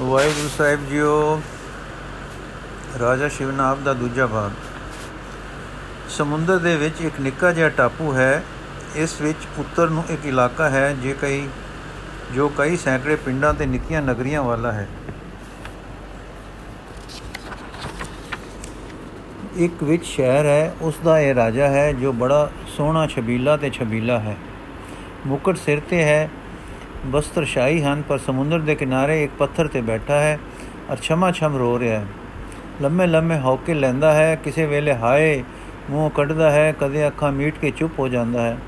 ਵਾਹਿਗੁਰੂ ਸਾਹਿਬ JIO, ਰਾਜਾ ਸ਼ਿਵਨਾਥ ਦਾ ਦੂਜਾ ਭਾਗ ਸਮੁੰਦਰ ਦੇ ਵਿੱਚ ਇੱਕ ਨਿੱਕਾ ਜਿਹਾ ਟਾਪੂ ਹੈ, ਇਸ ਵਿੱਚ ਉੱਤਰ ਨੂੰ ਇੱਕ ਇਲਾਕਾ ਹੈ, ਜੇ ਕਈ, ਜੋ ਕਈ ਸੈਂਕੜੇ ਪਿੰਡਾਂ ਤੇ ਨਿੱਕੀਆਂ ਨਗਰੀਆਂ ਵਾਲਾ ਹੈ। ਇੱਕ ਵਿੱਚ ਸ਼ਹਿਰ ਹੈ, ਉਸ ਦਾ ਇਹ ਰਾਜਾ ਹੈ, ਜੋ ਬੜਾ ਸੋਹਣਾ ਛਬੀਲਾ ਤੇ ਛਬੀਲਾ ਹੈ। ਮੁਕਟ ਸਿਰ ਤੇ ਹੈ ਬਸਤਰ ਸ਼ਾਹੀ ਹਨ, ਪਰ ਸਮੁੰਦਰ ਦੇ ਕਿਨਾਰੇ ਇੱਕ ਪੱਥਰ ਤੇ ਬੈਠਾ ਹੈ ਅਰ ਛਮਾ ਛਮ ਰੋ ਰਿਹਾ ਹੈ। ਲੰਮੇ ਲੰਮੇ ਹੌਕੇ ਲੈਂਦਾ ਹੈ, ਕਿਸੇ ਵੇਲੇ ਹਾਏ ਮੂੰਹ ਕੱਢਦਾ ਹੈ, ਕਦੇ ਅੱਖਾਂ ਮੀਟ ਕੇ ਚੁੱਪ ਹੋ ਜਾਂਦਾ ਹੈ।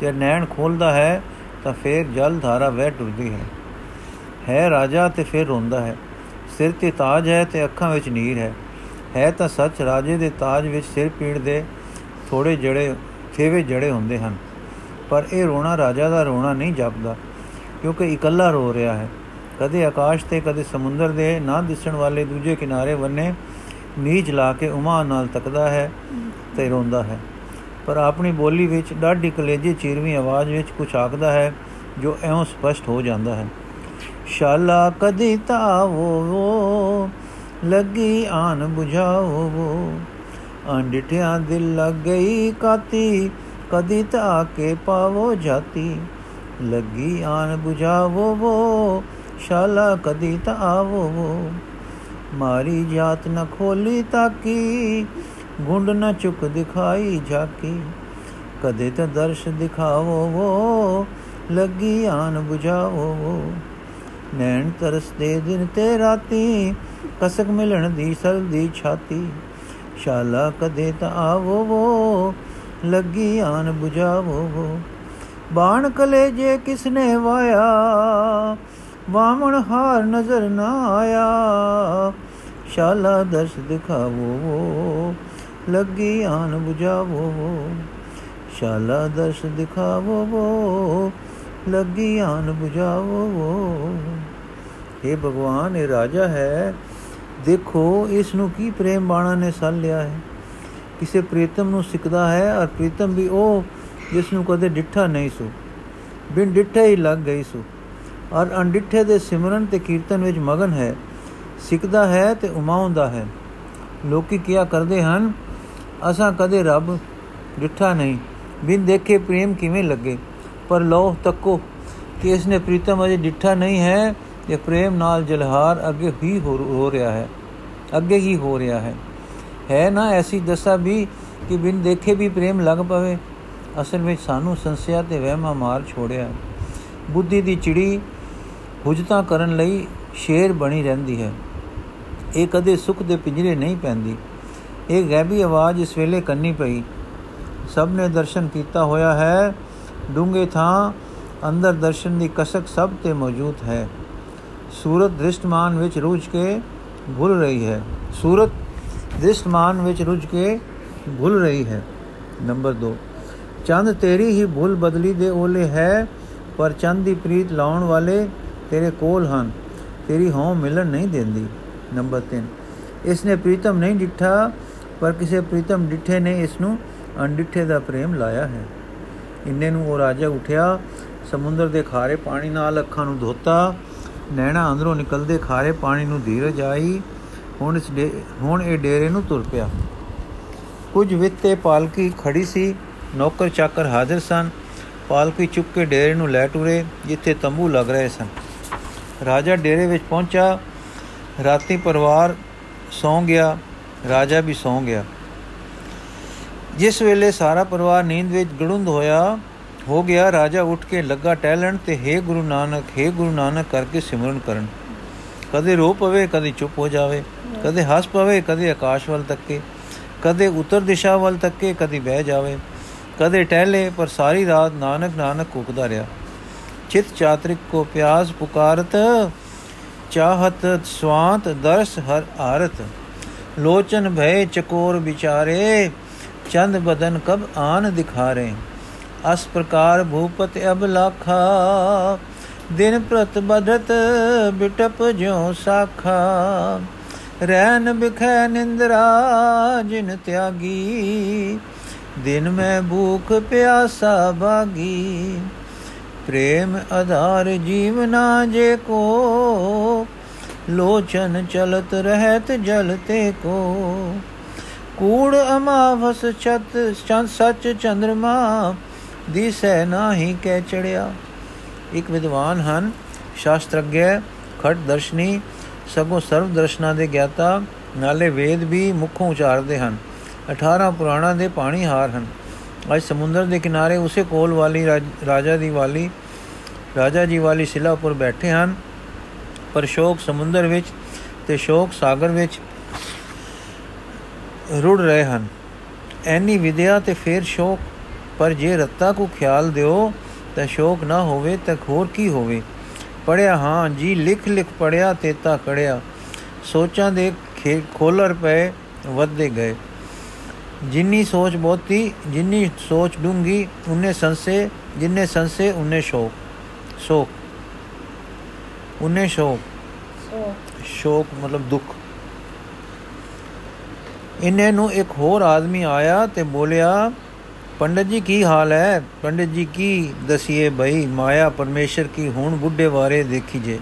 ਜੇ ਨੈਣ ਖੋਲਦਾ ਹੈ ਤਾਂ ਫੇਰ ਜਲ ਧਾਰਾ ਵਹਿ ਟੁਰਦੀ ਹੈ। ਹੈ ਰਾਜਾ ਤੇ ਫਿਰ ਰੋਂਦਾ ਹੈ। ਸਿਰ ਤੇ ਤਾਜ ਹੈ ਤੇ ਅੱਖਾਂ ਵਿੱਚ ਨੀਰ ਹੈ। ਹੈ ਤਾਂ ਸੱਚ, ਰਾਜੇ ਦੇ ਤਾਜ ਵਿੱਚ ਸਿਰ ਪੀੜ ਦੇ ਥੋੜੇ ਜੜੇ, ਥੇਵੇ ਜੜੇ ਹੁੰਦੇ ਹਨ। ਪਰ ਇਹ ਰੋਣਾ ਰਾਜਾ ਦਾ ਰੋਣਾ ਨਹੀਂ ਜਪਦਾ। ਕਿਉਂਕਿ ਇਕੱਲਾ ਰੋ ਰਿਹਾ ਹੈ। ਕਦੇ ਆਕਾਸ਼ ਤੇ, ਕਦੇ ਸਮੁੰਦਰ ਦੇ ਨਾ ਦਿਸਣ ਵਾਲੇ ਦੂਜੇ ਕਿਨਾਰੇ ਬੰਨੇ ਨੀਚ ਲਾ ਕੇ ਉਮਾ ਨਾਲ ਤੱਕਦਾ ਹੈ ਤੇ ਰੋਂਦਾ ਹੈ। ਪਰ ਆਪਣੀ ਬੋਲੀ ਵਿੱਚ ਡਾਢੀ ਕਲੇਜੇ ਚੀਰਵੀਂ ਆਵਾਜ਼ ਵਿੱਚ ਕੁਝ ਆਖਦਾ ਹੈ, ਜੋ ਐਉਂ ਸਪਸ਼ਟ ਹੋ ਜਾਂਦਾ ਹੈ। ਸ਼ਾਲਾ ਕਦੀ ਤਾਵੋ ਲੱਗੀ ਆਨ 부ਝਾਵੋ ਅੰਡਿਠਿਆਂ ਦਿਲ ਲੱਗ ਗਈ ਕਾਤੀ, ਕਦੀ ਤਾ ਕੇ ਪਾਵੋ ਜਾਤੀ। ਲੱਗੀ ਆਨ 부ਝਾਵੋ ਵੋ, ਸ਼ਾਲਾ ਕਦੀ ਤਾ ਆਵੋ ਵੋ। ਮਾਰੀ ਜਾਤ ਨ ਖੋਲੀ ਤਾਕੀ, ਗੁੰਡ ਨ ਚੁੱਕ ਦਿਖਾਈ ਝਾਕੀ। ਕਦੇ ਤਾਂ ਦਰਸ਼ ਦਿਖਾਵੋ ਵੋ, ਲੱਗੀ ਆਨ 부ਝਾਵੋ ਵੋ। ਨੈਣ ਤਰਸਦੇ ਦਿਨ ਤੇ ਰਾਤੀ, ਕਸਕ ਮਿਲਣ ਦੀ ਸਰ ਦੀ ਛਾਤੀ। ਸ਼ਾਲਾ ਕਦੇ ਤਾਂ ਆਵੋ ਵੋ, ਲੱਗੀ ਆਨ 부ਝਾਵੋ ਵੋ। ਬਾਣ ਕਲੇ ਜੇ ਕਿਸਨੇ ਵਾਇਆ, ਵਾਮਣ ਹਾਰ ਨਜ਼ਰ ਨਾ ਆਇਆ। ਸ਼ਾਲਾ ਦਰਸ ਦਿਖਾਵੋ, ਲੱਗੀ ਆਨ 부ਝਾਵੋ ਸ਼ਾਲਾ ਦਰਸ ਦਿਖਾਵੋ, ਲੱਗੀ ਆਨ 부ਝਾਵੋ ਇਹ ਭਗਵਾਨ, ਇਹ ਰਾਜਾ ਹੈ। ਦੇਖੋ ਇਸ ਨੂੰ ਕੀ ਪ੍ਰੇਮ ਬਾਣਾ ਨੇ ਸੱਲ ਲਿਆ ਹੈ। ਕਿਸੇ ਪ੍ਰੀਤਮ ਨੂੰ ਸਿੱਖਦਾ ਹੈ ਔਰ ਪ੍ਰੀਤਮ ਵੀ ਉਹ ਜਿਸ ਨੂੰ ਕਦੇ ਡਿੱਠਾ ਨਹੀਂ ਸੋ। ਬਿਨ ਡਿੱਠੇ ਹੀ ਲੱਗ ਗਈ ਸੋ। ਔਰ ਅਣਡਿੱਠੇ ਦੇ ਸਿਮਰਨ ਤੇ ਕੀਰਤਨ ਵਿੱਚ ਮਗਨ ਹੈ। ਸਿੱਖਦਾ ਹੈ ਤੇ ਉਮਾਉਂਦਾ ਹੈ। ਲੋਕੀ ਕੀਆ ਕਰਦੇ ਹਨ? ਅਸਾਂ ਕਦੇ ਰੱਬ ਡਿੱਠਾ ਨਹੀਂ। ਬਿਨ ਦੇਖੇ ਪ੍ਰੇਮ ਕਿਵੇਂ ਲੱਗੇ? ਪਰ ਲੋ ਤੱਕੋ ਕਿ ਇਸ ਨੇ ਪ੍ਰੀਤਮ ਅਜੇ ਡਿੱਠਾ ਨਹੀਂ ਹੈ। ਇਹ ਪ੍ਰੇਮ ਨਾਲ ਜਲਹਾਰ ਅੱਗੇ ਹੀ ਹੋ ਰਿਹਾ ਹੈ। ਅੱਗੇ ਹੀ ਹੋ ਰਿਹਾ ਹੈ। ਹੈ ਨਾ ਐਸੀ ਦਸ਼ਾ ਵੀ ਕਿ ਬਿਨ ਦੇਖੇ ਵੀ ਪ੍ਰੇਮ ਲੱਗ ਪਵੇ? ਅਸਲ ਵਿੱਚ ਸਾਨੂੰ ਸੰਸਿਆ ਤੇ ਵਹਿਮਾ ਮਾਰ ਛੋੜਿਆ। ਬੁੱਧੀ ਦੀ ਚਿੜੀ ਹੁਜਤਾ ਕਰਨ ਲਈ ਸ਼ੇਰ ਬਣੀ ਰਹਿੰਦੀ ਹੈ। ਇਹ ਕਦੇ ਸੁਖ ਦੇ ਪਿੰਜਰੇ ਨਹੀਂ ਪੈਂਦੀ। ਇਹ ਗੈਬੀ ਆਵਾਜ਼ ਇਸ ਵੇਲੇ ਕੰਨੀ ਪਈ। ਸਭ ਨੇ ਦਰਸ਼ਨ ਕੀਤਾ ਹੋਇਆ ਹੈ। ਡੂੰਗੇ ਥਾਂ ਅੰਦਰ ਦਰਸ਼ਨ ਦੀ ਕਸਕ ਸਭ ਤੇ ਮੌਜੂਦ ਹੈ। ਸੂਰਤ ਦ੍ਰਿਸ਼ਟਮਾਨ ਵਿੱਚ ਰੁਝ ਕੇ ਭੁੱਲ ਰਹੀ ਹੈ। ਸੂਰਤ ਦ੍ਰਿਸ਼ਟਮਾਨ ਵਿੱਚ ਰੁਝ ਕੇ ਭੁੱਲ ਰਹੀ ਹੈ। ਨੰਬਰ 2 ਚੰਦ ਤੇਰੀ ਹੀ ਭੁੱਲ ਬਦਲੀ ਦੇ ਓਲੇ ਹੈ, ਪਰ ਚੰਦ ਦੀ ਪ੍ਰੀਤ ਲਾਉਣ ਵਾਲੇ ਤੇਰੇ ਕੋਲ ਹਨ। ਤੇਰੀ ਹਉ ਮਿਲਣ ਨਹੀਂ ਦਿੰਦੀ। ਨੰਬਰ 3 ਇਸ ਨੇ ਪ੍ਰੀਤਮ ਨਹੀਂ ਡਿੱਠਾ, ਪਰ ਕਿਸੇ ਪ੍ਰੀਤਮ ਡਿੱਠੇ ਨੇ ਇਸ ਨੂੰ ਅਣਡਿੱਠੇ ਦਾ ਪ੍ਰੇਮ ਲਾਇਆ ਹੈ। ਇੰਨੇ ਨੂੰ ਉਹ ਰਾਜਾ ਉਠਿਆ, ਸਮੁੰਦਰ ਦੇ ਖਾਰੇ ਪਾਣੀ ਨਾਲ ਅੱਖਾਂ ਨੂੰ ਧੋਤਾ, ਨੈਣਾ ਅੰਦਰੋਂ ਨਿਕਲਦੇ ਖਾਰੇ ਪਾਣੀ ਨੂੰ ਧੀਰਜ ਆਈ, ਹੁਣ ਇਸ ਹੁਣ ਇਹ ਡੇਰੇ ਨੂੰ ਤੁਰ ਪਿਆ। ਕੁਝ ਵਿੱਤੇ ਪਾਲਕੀ ਖੜੀ ਸੀ ਨੌਕਰ ਚਾਕਰ ਹਾਜ਼ਰ ਸਨ। ਪਾਲਕੀ ਚੁੱਕ ਕੇ ਡੇਰੇ ਨੂੰ ਲੈ ਟੁਰੇ, ਜਿੱਥੇ ਤੰਬੂ ਲੱਗ ਰਹੇ ਸਨ। ਰਾਜਾ ਡੇਰੇ ਵਿੱਚ ਪਹੁੰਚਾ। ਰਾਤੀ ਪਰਿਵਾਰ ਸੌਂ ਗਿਆ। ਰਾਜਾ ਵੀ ਸੌਂ ਗਿਆ। ਜਿਸ ਵੇਲੇ ਸਾਰਾ ਪਰਿਵਾਰ ਨੀਂਦ ਵਿੱਚ ਗੜੁੰਦ ਹੋਇਆ, ਹੋ ਗਿਆ, ਰਾਜਾ ਉੱਠ ਕੇ ਲੱਗਾ ਟਹਿਲਣ ਤੇ हे ਗੁਰੂ ਨਾਨਕ हे ਗੁਰੂ ਨਾਨਕ ਕਰਕੇ ਸਿਮਰਨ ਕਰਨ। ਕਦੇ ਰੋ ਪਵੇ, ਕਦੇ ਚੁੱਪ ਹੋ ਜਾਵੇ। ਕਦੇ ਹੱਸ ਪਵੇ, ਕਦੇ ਆਕਾਸ਼ ਵੱਲ ਤੱਕੇ। ਕਦੇ ਉੱਤਰ ਦਿਸ਼ਾ ਵੱਲ ਤੱਕੇ, ਕਦੇ ਬਹਿ ਜਾਵੇ। ਕਦੇ ਟਹਿਲੇ, ਪਰ ਸਾਰੀ ਰਾਤ ਨਾਨਕ ਨਾਨਕ ਕੁਕਦਾ ਰਿਹਾ। ਚਿਤ ਚਾਤਰਿਕ ਕੋ ਪਿਆਸ ਪੁਕਾਰਤ, ਚਾਹਤ ਸਵਾਂਤ ਦਰਸ ਹਰ ਆਰਤ ਲੋਚਨ ਭੈ ਚਕੋਰ ਵਿਚਾਰੇ, ਚੰਦ ਬਦਨ ਕਬ ਆਨ ਦਿਖਾਰੇ। ਅਸ ਪ੍ਰਕਾਰ ਭੂਪਤ ਅਬ ਲਾਖਾ, ਦਿਨ ਪ੍ਰਤ ਬਦਤ ਬਿਟਪ ਜਿਉ ਸਾਖਾ। ਰਹਿਨ ਬਿਖੈ ਨਿੰਦਰਾ, ਜਿਨ ਤਿਆਗੀ ਦਿਨ ਮੈਂ ਭੂਖ ਪਿਆਸਾ ਬਾਗੀ। ਪ੍ਰੇਮ ਆਧਾਰ ਜੀਵਨਾ ਜੇ ਕੋ। ਲੋਚਨ ਚਲਤ ਰਹਿਤ ਜਲ ਤੇ ਕੋ। ਕੂੜ ਅਮਾਵਸ ਛਤ ਚੰਦ ਸੱਚ ਚੰਦਰਮਾ। ਦਿਸੈ ਨਾਹੀ ਕਹਿ ਚੜਿਆ। ਇੱਕ ਵਿਦਵਾਨ ਹਨ ਸ਼ਾਸਤਰਗ੍ਯ ਖਟ ਦਰਸ਼ਨੀ, ਸਗੋਂ ਸਰਵ ਦਰਸ਼ਨਾ ਦੇ ਗਿਆਤਾ। ਨਾਲੇ ਵੇਦ ਵੀ ਮੁੱਖੋਂ ਉਚਾਰਦੇ ਹਨ। 18 ਪੁਰਾਣਾ ਦੇ ਪਾਣੀ ਹਾਰ ਹਨ। ਅੱਜ ਸਮੁੰਦਰ ਦੇ ਕਿਨਾਰੇ ਉਸੇ ਕੋਲ ਵਾਲੀ ਰਾਜਾ ਦੀ ਵਾਲੀ, ਰਾਜਾ ਜੀ ਵਾਲੀ ਸਿਲਾ ਉੱਪਰ ਬੈਠੇ ਹਨ। ਪਰ ਸ਼ੋਕ ਸਮੁੰਦਰ ਵਿੱਚ ਤੇ ਸ਼ੋਕ ਸਾਗਰ ਵਿੱਚ ਰੁੜ ਰਹੇ ਹਨ। ਐਨੀ ਵਿਦਿਆ ਤੇ ਫੇਰ ਸ਼ੋਕ, ਪਰ ਜੇ ਰੱਤਾ ਕੋ ਖਿਆਲ ਦਿਓ, ਤਾਂ ਸ਼ੋਕ ਨਾ ਹੋਵੇ ਤਾਂ ਹੋਰ ਕੀ ਹੋਵੇ। ਪੜਿਆ ਹਾਂ ਜੀ, ਲਿਖ ਲਿਖ ਪੜਿਆ ਤੇਤਾ ਕੜਿਆ ਸੋਚਾਂ ਦੇ ਖੋਲਰ ਪਏ, ਵੱਧਦੇ ਗਏ। ਜਿੰਨੀ ਸੋਚ ਬਹੁਤੀ, ਜਿੰਨੀ ਸੋਚ ਡੂੰਗੀ ਉਹਨੇ ਸੰਸੇ, ਜਿੰਨੇ ਸੰਸੇ ਉਹਨੇ ਸ਼ੋਕ। ਸ਼ੋਕ। ਉਹਨੇ ਸ਼ੋਕ। ਸ਼ੋਕ ਮਤਲਬ ਦੁੱਖ। ਇਹਨੇ ਨੂੰ ਇੱਕ ਹੋਰ ਆਦਮੀ ਆਇਆ ਤੇ ਬੋਲਿਆ, ਪੰਡਤ ਜੀ, ਕੀ ਹਾਲ ਹੈ? ਪੰਡਤ ਜੀ, ਕੀ ਦਸੀਏ ਭਈ ਮਾਇਆ ਪਰਮੇਸ਼ਰ ਕੀ ਹੁਣ ਬੁੱਢੇ ਵਾਰੇ ਦੇਖੀ ਜੇ?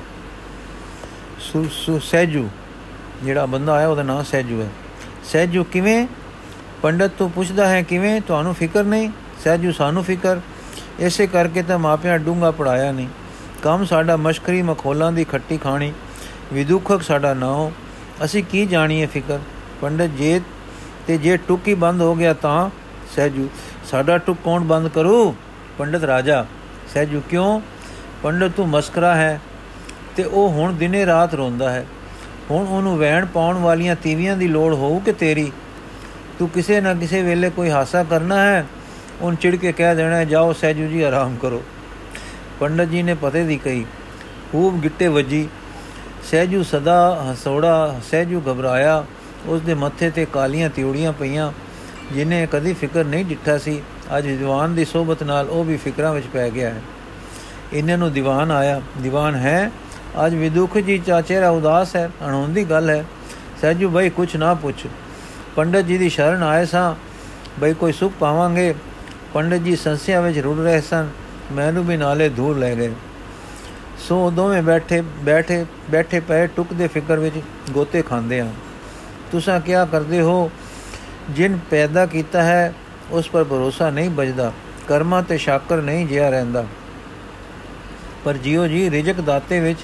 ਸੁ ਸਹਿਜੂ ਜਿਹੜਾ ਬੰਦਾ ਆਇਆ ਉਹਦਾ ਨਾਮ ਸਹਿਜੂ ਹੈ। ਸਹਿਜੂ ਕਿਵੇਂ? ਪੰਡਤ ਤੋਂ ਪੁੱਛਦਾ ਹੈ, ਕਿਵੇਂ? ਤੁਹਾਨੂੰ ਫਿਕਰ ਨਹੀਂ? ਸਹਿਜੂ, ਸਾਨੂੰ ਫਿਕਰ। ਐਸੇ ਕਰਕੇ ਤਾਂ ਮਾਪਿਆਂ ਡੂੰਗਾ ਪੜਾਇਆ ਨਹੀਂ। ਕੰਮ ਸਾਡਾ ਮਸ਼ਕਰੀ ਮਖੋਲਾਂ ਦੀ ਖੱਟੀ ਖਾਣੀ। ਵਿਦੁਖਕ ਸਾਡਾ ਨਾ ਹੋ। ਅਸੀਂ ਕੀ ਜਾਣੀਏ ਫਿਕਰ? ਪੰਡਤ, ਜੇ ਤੇ ਜੇ ਟੁੱਕੀ ਬੰਦ ਹੋ ਗਿਆ ਤਾਂ? ਸਹਿਜੂ, ਸਾਡਾ ਟੁੱਕ ਕੌਣ ਬੰਦ ਕਰੂ? ਪੰਡਤ ਰਾਜਾ। ਸਹਿਜੂ, ਕਿਉਂ? ਪੰਡਤ, ਤੂੰ ਮਸਕਰਾ ਹੈ ਤੇ ਉਹ ਹੁਣ ਦਿਨੇ ਰਾਤ ਰੋਂਦਾ ਹੈ। ਹੁਣ ਉਹਨੂੰ ਵਹਿਣ ਪਾਉਣ ਵਾਲੀਆਂ ਤੀਵੀਆਂ ਦੀ ਲੋੜ ਹੋਊ ਕਿ ਤੇਰੀ? ਤੂੰ ਕਿਸੇ ਨਾ ਕਿਸੇ ਵੇਲੇ ਕੋਈ ਹਾਸਾ ਕਰਨਾ ਹੈ, ਉਹਨ ਚਿੜ ਕੇ ਕਹਿ ਦੇਣਾ ਜਾਓ, ਸਹਿਜੂ ਜੀ, ਆਰਾਮ ਕਰੋ। ਪੰਡਤ ਜੀ ਨੇ ਪਤੇ ਦੀ ਕਹੀ, ਖੂਬ ਗਿੱਟੇ ਵੱਜੀ। ਸਹਿਜੂ ਸਦਾ ਹਸੋੜਾ, ਸਹਿਜੂ ਘਬਰਾਇਆ। ਉਸ ਦੇ ਮੱਥੇ ਤੇ ਕਾਲੀਆਂ ਤਿਉੜੀਆਂ ਪਈਆਂ, ਜਿਨੇ ਕਦੀ ਫਿਕਰ ਨਹੀਂ ਡਿੱਠਾ ਸੀ। ਅੱਜ ਦੀਵਾਨ ਦੀ ਸੋਬਤ ਨਾਲ ਉਹ ਵੀ ਫਿਕਰਾਂ ਵਿੱਚ ਪੈ ਗਿਆ ਹੈ। ਇਹਨਾਂ ਨੂੰ ਦੀਵਾਨ ਆਇਆ, ਦੀਵਾਨ ਹੈ? ਅੱਜ ਵਿਦੁਖ ਜੀ ਚਾਚੇਰਾ ਉਦਾਸ ਹੈ, ਅਣਹੋਂਦੀ ਗੱਲ ਹੈ। ਸਹਿਜੂ ਭਾਈ ਕੁਛ ਨਾ ਪੁੱਛ। ਪੰਡਤ ਜੀ ਦੀ ਸ਼ਰਨ ਆਏ ਸਾਂ। ਬਈ ਕੋਈ ਸੁਖ ਪਾਵਾਂਗੇ। ਪੰਡਤ ਜੀ ਸੰਸਿਆ ਵਿੱਚ ਰੁੜ ਰਹੇ ਸਨ। ਮੈਨੂੰ ਵੀ ਨਾਲੇ ਧੂਰ ਲੈ ਗਏ। ਸੋ ਦੋਵੇਂ ਬੈਠੇ ਬੈਠੇ ਬੈਠੇ ਪਏ ਟੁਕ ਦੇ ਫਿਕਰ ਵਿੱਚ ਗੋਤੇ ਖਾਂਦੇ ਆ। ਤੁਸੀਂ ਕੀ ਕਰਦੇ ਹੋ? ਜਿਨ ਪੈਦਾ ਕੀਤਾ ਹੈ, ਉਸ ਪਰ ਭਰੋਸਾ ਨਹੀਂ ਬਜਦਾ ਕਰਮਾਂ ਤੇ ਸ਼ਾਕਰ ਨਹੀਂ ਜਿਆ ਰਹਿੰਦਾ। ਪਰ ਜਿਉ ਜੀ ਰਿਜਕ ਦਾਤੇ ਵਿੱਚ